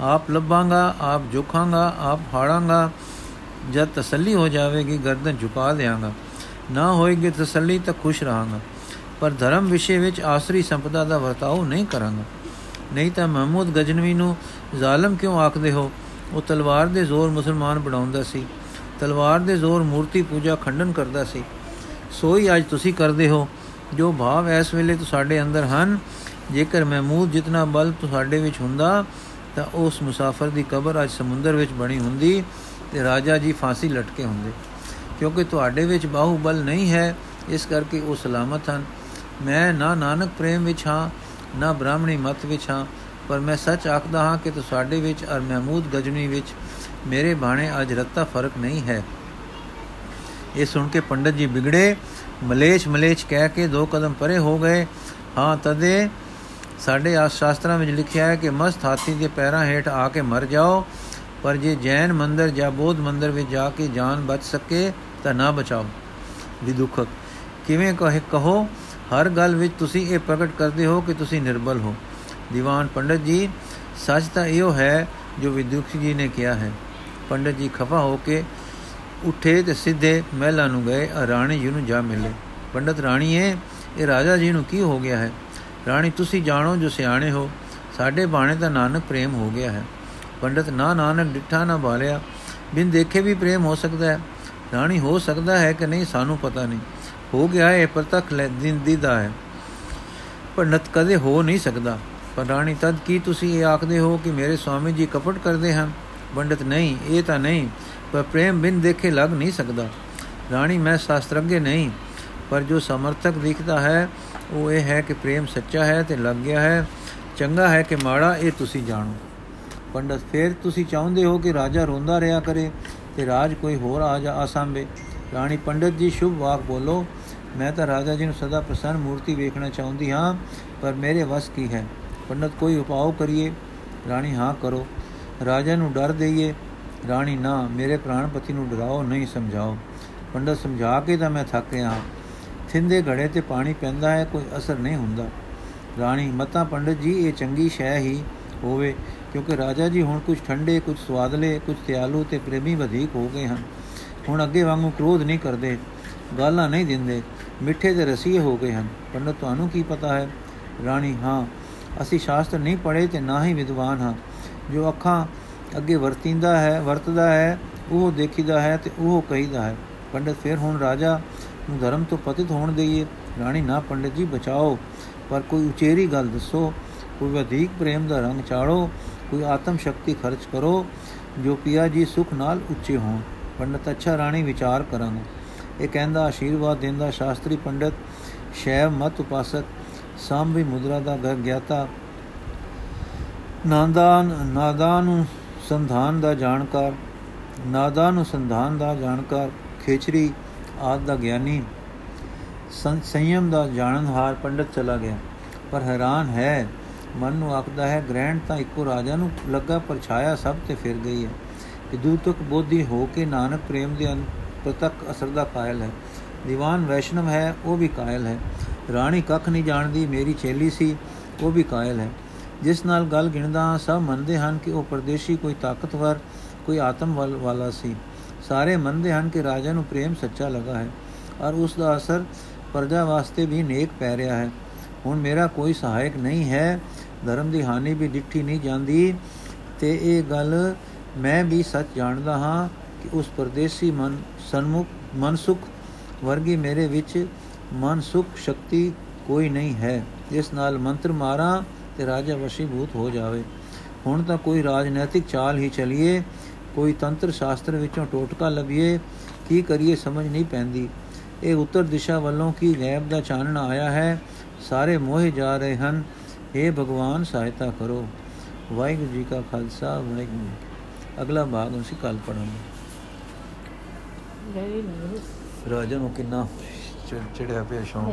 ਆਪ ਲੱਭਾਂਗਾ, ਆਪ ਝੁਕਾਂਗਾ ਆਪ ਹਾੜਾਂਗਾ ਜਦ ਤਸੱਲੀ ਹੋ ਜਾਵੇਗੀ, ਗਰਦਨ ਝੁਕਾ ਦੇਵਾਂਗਾ ਨਾ ਹੋਏਗੀ ਤਸੱਲੀ ਤਾਂ ਖੁਸ਼ ਰਹਾਂਗਾ। ਪਰ ਧਰਮ ਵਿਸ਼ੇ ਵਿੱਚ ਆਸਰੀ ਸੰਪਦਾ ਦਾ ਵਰਤਾਓ ਨਹੀਂ ਕਰਾਂਗਾ। ਨਹੀਂ ਤਾਂ ਮਹਿਮੂਦ ਗਜਨਵੀ ਨੂੰ ਜ਼ਾਲਮ ਕਿਉਂ ਆਖਦੇ ਹੋ? ਉਹ ਤਲਵਾਰ ਦੇ ਜ਼ੋਰ ਮੁਸਲਮਾਨ ਬਣਾਉਂਦਾ ਸੀ। ਤਲਵਾਰ ਦੇ ਜ਼ੋਰ ਮੂਰਤੀ ਪੂਜਾ ਖੰਡਨ ਕਰਦਾ ਸੀ। ਸੋਈ ਅੱਜ ਤੁਸੀਂ ਕਰਦੇ ਹੋ। ਜੋ ਭਾਵ ਇਸ ਵੇਲੇ ਤੁਹਾਡੇ ਅੰਦਰ ਹਨ, ਜੇਕਰ ਮਹਿਮੂਦ ਜਿਤਨਾ ਬਲ ਤੁਹਾਡੇ ਵਿੱਚ ਹੁੰਦਾ, ਤਾਂ ਉਸ ਮੁਸਾਫਰ ਦੀ ਕਬਰ ਅੱਜ ਸਮੁੰਦਰ ਵਿੱਚ ਬਣੀ ਹੁੰਦੀ ਤੇ ਰਾਜਾ ਜੀ ਫਾਂਸੀ ਲਟਕੇ ਹੁੰਦੇ। ਕਿਉਂਕਿ ਤੁਹਾਡੇ ਵਿੱਚ ਬਾਹੂਬਲ ਨਹੀਂ ਹੈ, ਇਸ ਕਰਕੇ ਉਹ ਸਲਾਮਤ ਹਨ। ਮੈਂ ਨਾ ਨਾਨਕ ਪ੍ਰੇਮ ਵਿੱਚ ਹਾਂ, ਨਾ ਬ੍ਰਾਹਮਣੀ ਮਤ ਵਿੱਚ ਹਾਂ। ਪਰ ਮੈਂ ਸੱਚ ਆਖਦਾ ਹਾਂ ਕਿ ਤੁਹਾਡੇ ਵਿੱਚ ਅਰ ਮਹਿਮੂਦ ਗਜਨੀ ਵਿੱਚ ਮੇਰੇ ਬਾਣੇ ਅੱਜ ਰੱਤਾ ਫ਼ਰਕ ਨਹੀਂ ਹੈ। ਇਹ ਸੁਣ ਕੇ ਪੰਡਤ ਜੀ ਵਿਗੜੇ ਮਲੇਸ਼ ਮਲੇਸ਼ ਕਹਿ ਕੇ ਦੋ ਕਦਮ ਪਰੇ ਹੋ ਗਏ। ਹਾਂ, ਤਦੇ ਸਾਡੇ ਆਸ ਸ਼ਾਸਤਰਾਂ ਵਿੱਚ ਲਿਖਿਆ ਹੈ ਕਿ ਮਸਤ ਹਾਥੀ ਦੇ ਪੈਰਾਂ ਹੇਠ ਆ ਕੇ ਮਰ ਜਾਓ, ਪਰ ਜੇ ਜੈਨ ਮੰਦਰ ਜਾਂ ਬੋਧ ਮੰਦਰ ਵਿੱਚ ਜਾ ਕੇ ਜਾਨ ਬਚ ਸਕੇ ਤਾਂ ਨਾ ਬਚਾਓ। ਵਿਦੁਖਕ, ਕਿਵੇਂ ਕਹੇ ਕਹੋ, ਹਰ ਗੱਲ ਵਿੱਚ ਤੁਸੀਂ ਇਹ ਪ੍ਰਗਟ ਕਰਦੇ ਹੋ ਕਿ ਤੁਸੀਂ ਨਿਰਬਲ ਹੋ। ਦੀਵਾਨ ਪੰਡਤ ਜੀ, ਸੱਚ ਤਾਂ ਇਹੋ ਹੈ ਜੋ ਵਿਦੁਖ ਜੀ ਨੇ ਕਿਹਾ ਹੈ। ਪੰਡਤ ਜੀ ਖਫਾ ਹੋ ਕੇ ਉੱਠੇ ਤੇ ਸਿੱਧੇ ਮਹਿਲਾ ਨੂੰ ਗਏ ਰਾਣੀ ਜੀ ਨੂੰ ਜਾ ਮਿਲੇ। ਪੰਡਤ ਰਾਣੀਏ, ਇਹ ਰਾਜਾ ਜੀ ਨੂੰ ਕੀ ਹੋ ਗਿਆ ਹੈ? ਰਾਣੀ, ਤੁਸੀਂ ਜਾਣੋ ਜੋ ਸਿਆਣੇ ਹੋ, ਸਾਡੇ ਬਾਣੇ ਦਾ ਨਾਨਕ ਪ੍ਰੇਮ ਹੋ ਗਿਆ ਹੈ। ਪੰਡਤ, ਨਾ ਨਾਨਕ ਡਿੱਠਾ ਨਾ ਬਾਲਿਆ, ਬਿਨ ਦੇਖੇ ਵੀ ਪ੍ਰੇਮ ਹੋ ਸਕਦਾ ਹੈ? ਰਾਣੀ, ਹੋ ਸਕਦਾ ਹੈ ਕਿ ਨਹੀਂ ਸਾਨੂੰ ਪਤਾ ਨਹੀਂ। ਹੋ ਗਿਆ ਹੈ ਪ੍ਰਤੱਖ ਲੈ ਦਿਨ ਦੀਦਾ ਹੈ। ਪੰਡਤ ਕਦੇ ਹੋ ਨਹੀਂ ਸਕਦਾ। ਪਰ ਰਾਣੀ ਤਦ ਕੀ ਤੁਸੀਂ ਇਹ ਆਖਦੇ ਹੋ ਕਿ ਮੇਰੇ ਸਵਾਮੀ ਜੀ ਕਪਟ ਕਰਦੇ ਹਨ? ਪੰਡਤ, ਨਹੀਂ, ਇਹ ਤਾਂ ਨਹੀਂ, ਪਰ ਪ੍ਰੇਮ ਬਿਨ ਦੇਖੇ ਲੱਗ ਨਹੀਂ ਸਕਦਾ। ਰਾਣੀ, ਮੈਂ ਸ਼ਾਸਤਰজ্ঞ ਨਹੀਂ, ਪਰ ਜੋ ਸਮਰਥਕ ਦਿਖਦਾ ਹੈ, ਉਹ ਇਹ ਹੈ ਕਿ ਪ੍ਰੇਮ ਸੱਚਾ ਹੈ ਤੇ ਲੱਗ ਗਿਆ ਹੈ। ਚੰਗਾ ਹੈ ਕਿ ਮਾੜਾ, ਇਹ ਤੁਸੀਂ ਜਾਣੋ। ਪੰਡਤ, ਫੇਰ ਤੁਸੀਂ ਚਾਹੁੰਦੇ ਹੋ ਕਿ ਰਾਜਾ ਰੋਂਦਾ ਰਿਹਾ ਕਰੇ ਤੇ ਰਾਜ ਕੋਈ ਹੋਰ ਆ ਜਾ ਆਸਾਂਬੇ ਰਾਣੀ, ਪੰਡਤ ਜੀ, ਸ਼ੁਭ ਵਾਕ ਬੋਲੋ, ਮੈਂ ਤਾਂ ਰਾਜਾ ਜੀ ਨੂੰ ਸਦਾ ਪ੍ਰਸੰਨ ਮੂਰਤੀ ਵੇਖਣਾ ਚਾਹੁੰਦੀ ਹਾਂ, ਪਰ ਮੇਰੇ ਵਸ ਕੀ ਹੈ? ਪੰਡਤ ਕੋਈ ਉਪਾਅ ਕਰੀਏ, ਰਾਣੀ ਹਾਂ ਕਰੋ। ਰਾਜਾ ਨੂੰ ਡਰ ਦੇਈਏ। ਰਾਣੀ ਨਾ, ਮੇਰੇ ਪ੍ਰਾਣਪਤੀ ਨੂੰ ਡਰਾਓ, ਨਹੀਂ ਸਮਝਾਓ। ਪੰਡਤ ਸਮਝਾ ਕੇ ਤਾਂ ਮੈਂ ਥੱਕ ਗਿਆ ਥਿੰਦੇ ਘੜੇ ਤੇ ਪਾਣੀ ਪੈਂਦਾ ਹੈ, ਕੋਈ ਅਸਰ ਨਹੀਂ ਹੁੰਦਾ। ਰਾਣੀ, ਮਤਾ ਪੰਡਤ ਜੀ, ਇਹ ਚੰਗੀ ਸ਼ੈ ਹੀ ਹੋਵੇ, ਕਿਉਂਕਿ ਰਾਜਾ ਜੀ ਹੁਣ ਕੁਝ ਠੰਡੇ ਕੁਝ ਸਵਾਦਲੇ ਕੁਝ ਤਿਆਲੂ ਤੇ ਪ੍ਰੇਮੀ ਵਧੇਕ ਹੋ ਗਏ ਹਨ। ਹੁਣ ਅੱਗੇ ਵਾਂਗੂ ਕ੍ਰੋਧ ਨਹੀਂ ਕਰਦੇ, ਗਾਲਾਂ ਨਹੀਂ ਦਿੰਦੇ, ਮਿੱਠੇ ਤੇ ਰਸੀਏ ਹੋ ਗਏ ਹਨ। ਪੰਡਤ, ਤੁਹਾਨੂੰ ਕੀ ਪਤਾ ਹੈ? ਰਾਣੀ, ਹਾਂ ਅਸੀਂ ਸ਼ਾਸਤਰ ਨਹੀਂ ਪੜ੍ਹੇ ਤੇ ਨਾ ਹੀ ਵਿਦਵਾਨ ਹਾਂ। ਜੋ ਅੱਖਾਂ ਅੱਗੇ ਵਰਤਿੰਦਾ ਹੈ, ਵਰਤਦਾ ਹੈ, ਉਹ ਦੇਖੀਦਾ ਹੈ ਤੇ ਉਹ ਕਹੀਦਾ ਹੈ, ਪੰਡਤ ਫਿਰ ਹੁਣ ਰਾਜਾ ਨੂੰ ਧਰਮ ਤੋਂ ਪਤਿਤ ਹੋਣ ਦੇਈਏ, ਰਾਣੀ ਨਾ ਪੰਡਤ ਜੀ ਬਚਾਓ, ਪਰ ਕੋਈ ਉਚੇਰੀ ਗੱਲ ਦੱਸੋ, ਕੋਈ ਵਧੇਕ ਪ੍ਰੇਮ ਦਾ ਰੰਗ ਚਾੜੋ, ਕੋਈ ਆਤਮ ਸ਼ਕਤੀ ਖਰਚ ਕਰੋ, ਜੋ ਪਿਆ ਜੀ ਸੁਖ ਨਾਲ ਉੱਚੇ ਹੋਣ। ਪੰਡਤ ਅੱਛਾ ਰਾਣੀ ਵਿਚਾਰ ਕਰਾਂਗਾ। ਇਹ ਕਹਿੰਦਾ, ਆਸ਼ੀਰਵਾਦ ਦਿੰਦਾ ਸ਼ਾਸਤਰੀ ਪੰਡਤ, ਸ਼ੈਵ ਮਤ ਉਪਾਸਕ ਸਾਂਭੀ ਮੁਦਰਾ ਦਾ ਗਿਆਤਾ। ਨਾਦਾਨ ਨਾਦਾਨ ਸੰਧਾਨ ਦਾ ਜਾਣਕਾਰ। ਨਾਦਾਨ ਸੰਧਾਨ ਦਾ ਜਾਣਕਾਰ, ਖੇਚਰੀ ਆਦ ਦਾ ਗਿਆਨੀ। ਸੰਯਮ ਦਾ ਜਾਣਨਹਾਰ ਪੰਡਤ ਚਲਾ ਗਿਆ। ਪਰ ਹੈਰਾਨ ਹੈ, ਮਨ ਨੂੰ ਆਖਦਾ ਹੈ, ਗ੍ਰਹਿਣ ਤਾਂ ਇੱਕੋ ਰਾਜਾ ਨੂੰ ਲੱਗਾ, ਪਰ ਛਾਇਆ ਸਭ ਤੇ ਫਿਰ ਗਈ ਹੈ। ਕਿ ਦੂਤਕ ਬੋਧੀ ਹੋ ਕੇ ਨਾਨਕ ਪ੍ਰੇਮ ਦੇ ਪ੍ਰਤੱਖ ਅਸਰ ਦਾ ਕਾਇਲ ਹੈ। ਦੀਵਾਨ ਵੈਸ਼ਨਵ ਹੈ, ਉਹ ਵੀ ਕਾਇਲ ਹੈ। ਰਾਣੀ ਕੱਖ ਨਹੀਂ ਜਾਣਦੀ, ਮੇਰੀ ਚੇਲੀ ਸੀ, ਉਹ ਵੀ ਕਾਇਲ ਹੈ। ਜਿਸ ਨਾਲ ਗੱਲ ਗਿਣਦਾ ਸਭ ਮੰਨਦੇ ਹਨ ਕਿ ਉਹ ਪਰਦੇਸ਼ੀ ਕੋਈ ਤਾਕਤਵਰ, ਕੋਈ ਆਤਮ ਵਾਲਾ ਸੀ। ਸਾਰੇ ਮੰਨਦੇ ਹਨ ਕਿ ਰਾਜਾ ਨੂੰ ਪ੍ਰੇਮ ਸੱਚਾ ਲਗਾ ਹੈ, ਔਰ ਉਸ ਦਾ ਅਸਰ ਪ੍ਰਜਾ ਵਾਸਤੇ ਵੀ ਨੇਕ ਪੈ ਰਿਹਾ ਹੈ। ਹੁਣ ਮੇਰਾ ਕੋਈ ਸਹਾਇਕ ਨਹੀਂ ਹੈ, ਧਰਮ ਦੀ ਹਾਨੀ ਵੀ ਡਿੱਠੀ ਨਹੀਂ ਜਾਂਦੀ, ਤੇ ਇਹ ਗੱਲ ਮੈਂ ਵੀ ਸੱਚ ਜਾਣਦਾ ਹਾਂ ਕਿ ਉਸ ਪਰਦੇਸੀ ਮਨ, ਸਨਮੁਖ, ਮਨਸੁਖ ਵਰਗੀ ਮੇਰੇ ਵਿੱਚ ਮਨਸੁਖ ਸ਼ਕਤੀ ਕੋਈ ਨਹੀਂ ਹੈ। ਜਿਸ ਨਾਲ ਮੰਤਰ ਮਾਰਾਂ ਤੇ ਰਾਜਾ ਵਸ਼ੀਭੂਤ ਹੋ ਜਾਵੇ। ਹੁਣ ਤਾਂ ਕੋਈ ਰਾਜਨੈਤਿਕ ਚਾਲ ਹੀ ਚਲੀਏ ਕੋਈ ਤੰਤਰ ਸ਼ਾਸਤਰ ਵਿੱਚੋਂ ਟੋਟਕਾ ਲਵੀਏ ਕੀ ਕਰੀਏ ਸਮਝ ਨਹੀਂ ਪੈਂਦੀ। ਇਹ ਉੱਤਰ ਦਿਸ਼ਾ ਵੱਲੋਂ ਕੀ ਗੈਬ ਦਾ ਚਾਨਣਾ ਆਇਆ ਹੈ? ਸਾਰੇ ਮੋਹੇ ਜਾ ਰਹੇ ਹਨ। हे ਭਗਵਾਨ ਸਹਾਇਤਾ ਕਰੋ। ਵਾਹਿਗੁਰੂ ਜੀ ਕਾ ਖਾਲਸਾ ਵਾਹਿਗੁਰੂ ਅਗਲਾ ਭਾਗ ਅਸੀਂ ਕੱਲ ਪੜਾਂਗੇ ਰਾਜਾ ਨੂੰ ਕਿੰਨਾ ਚਿੜਿਆ ਪਿਆ ਸ਼ੌਂਕ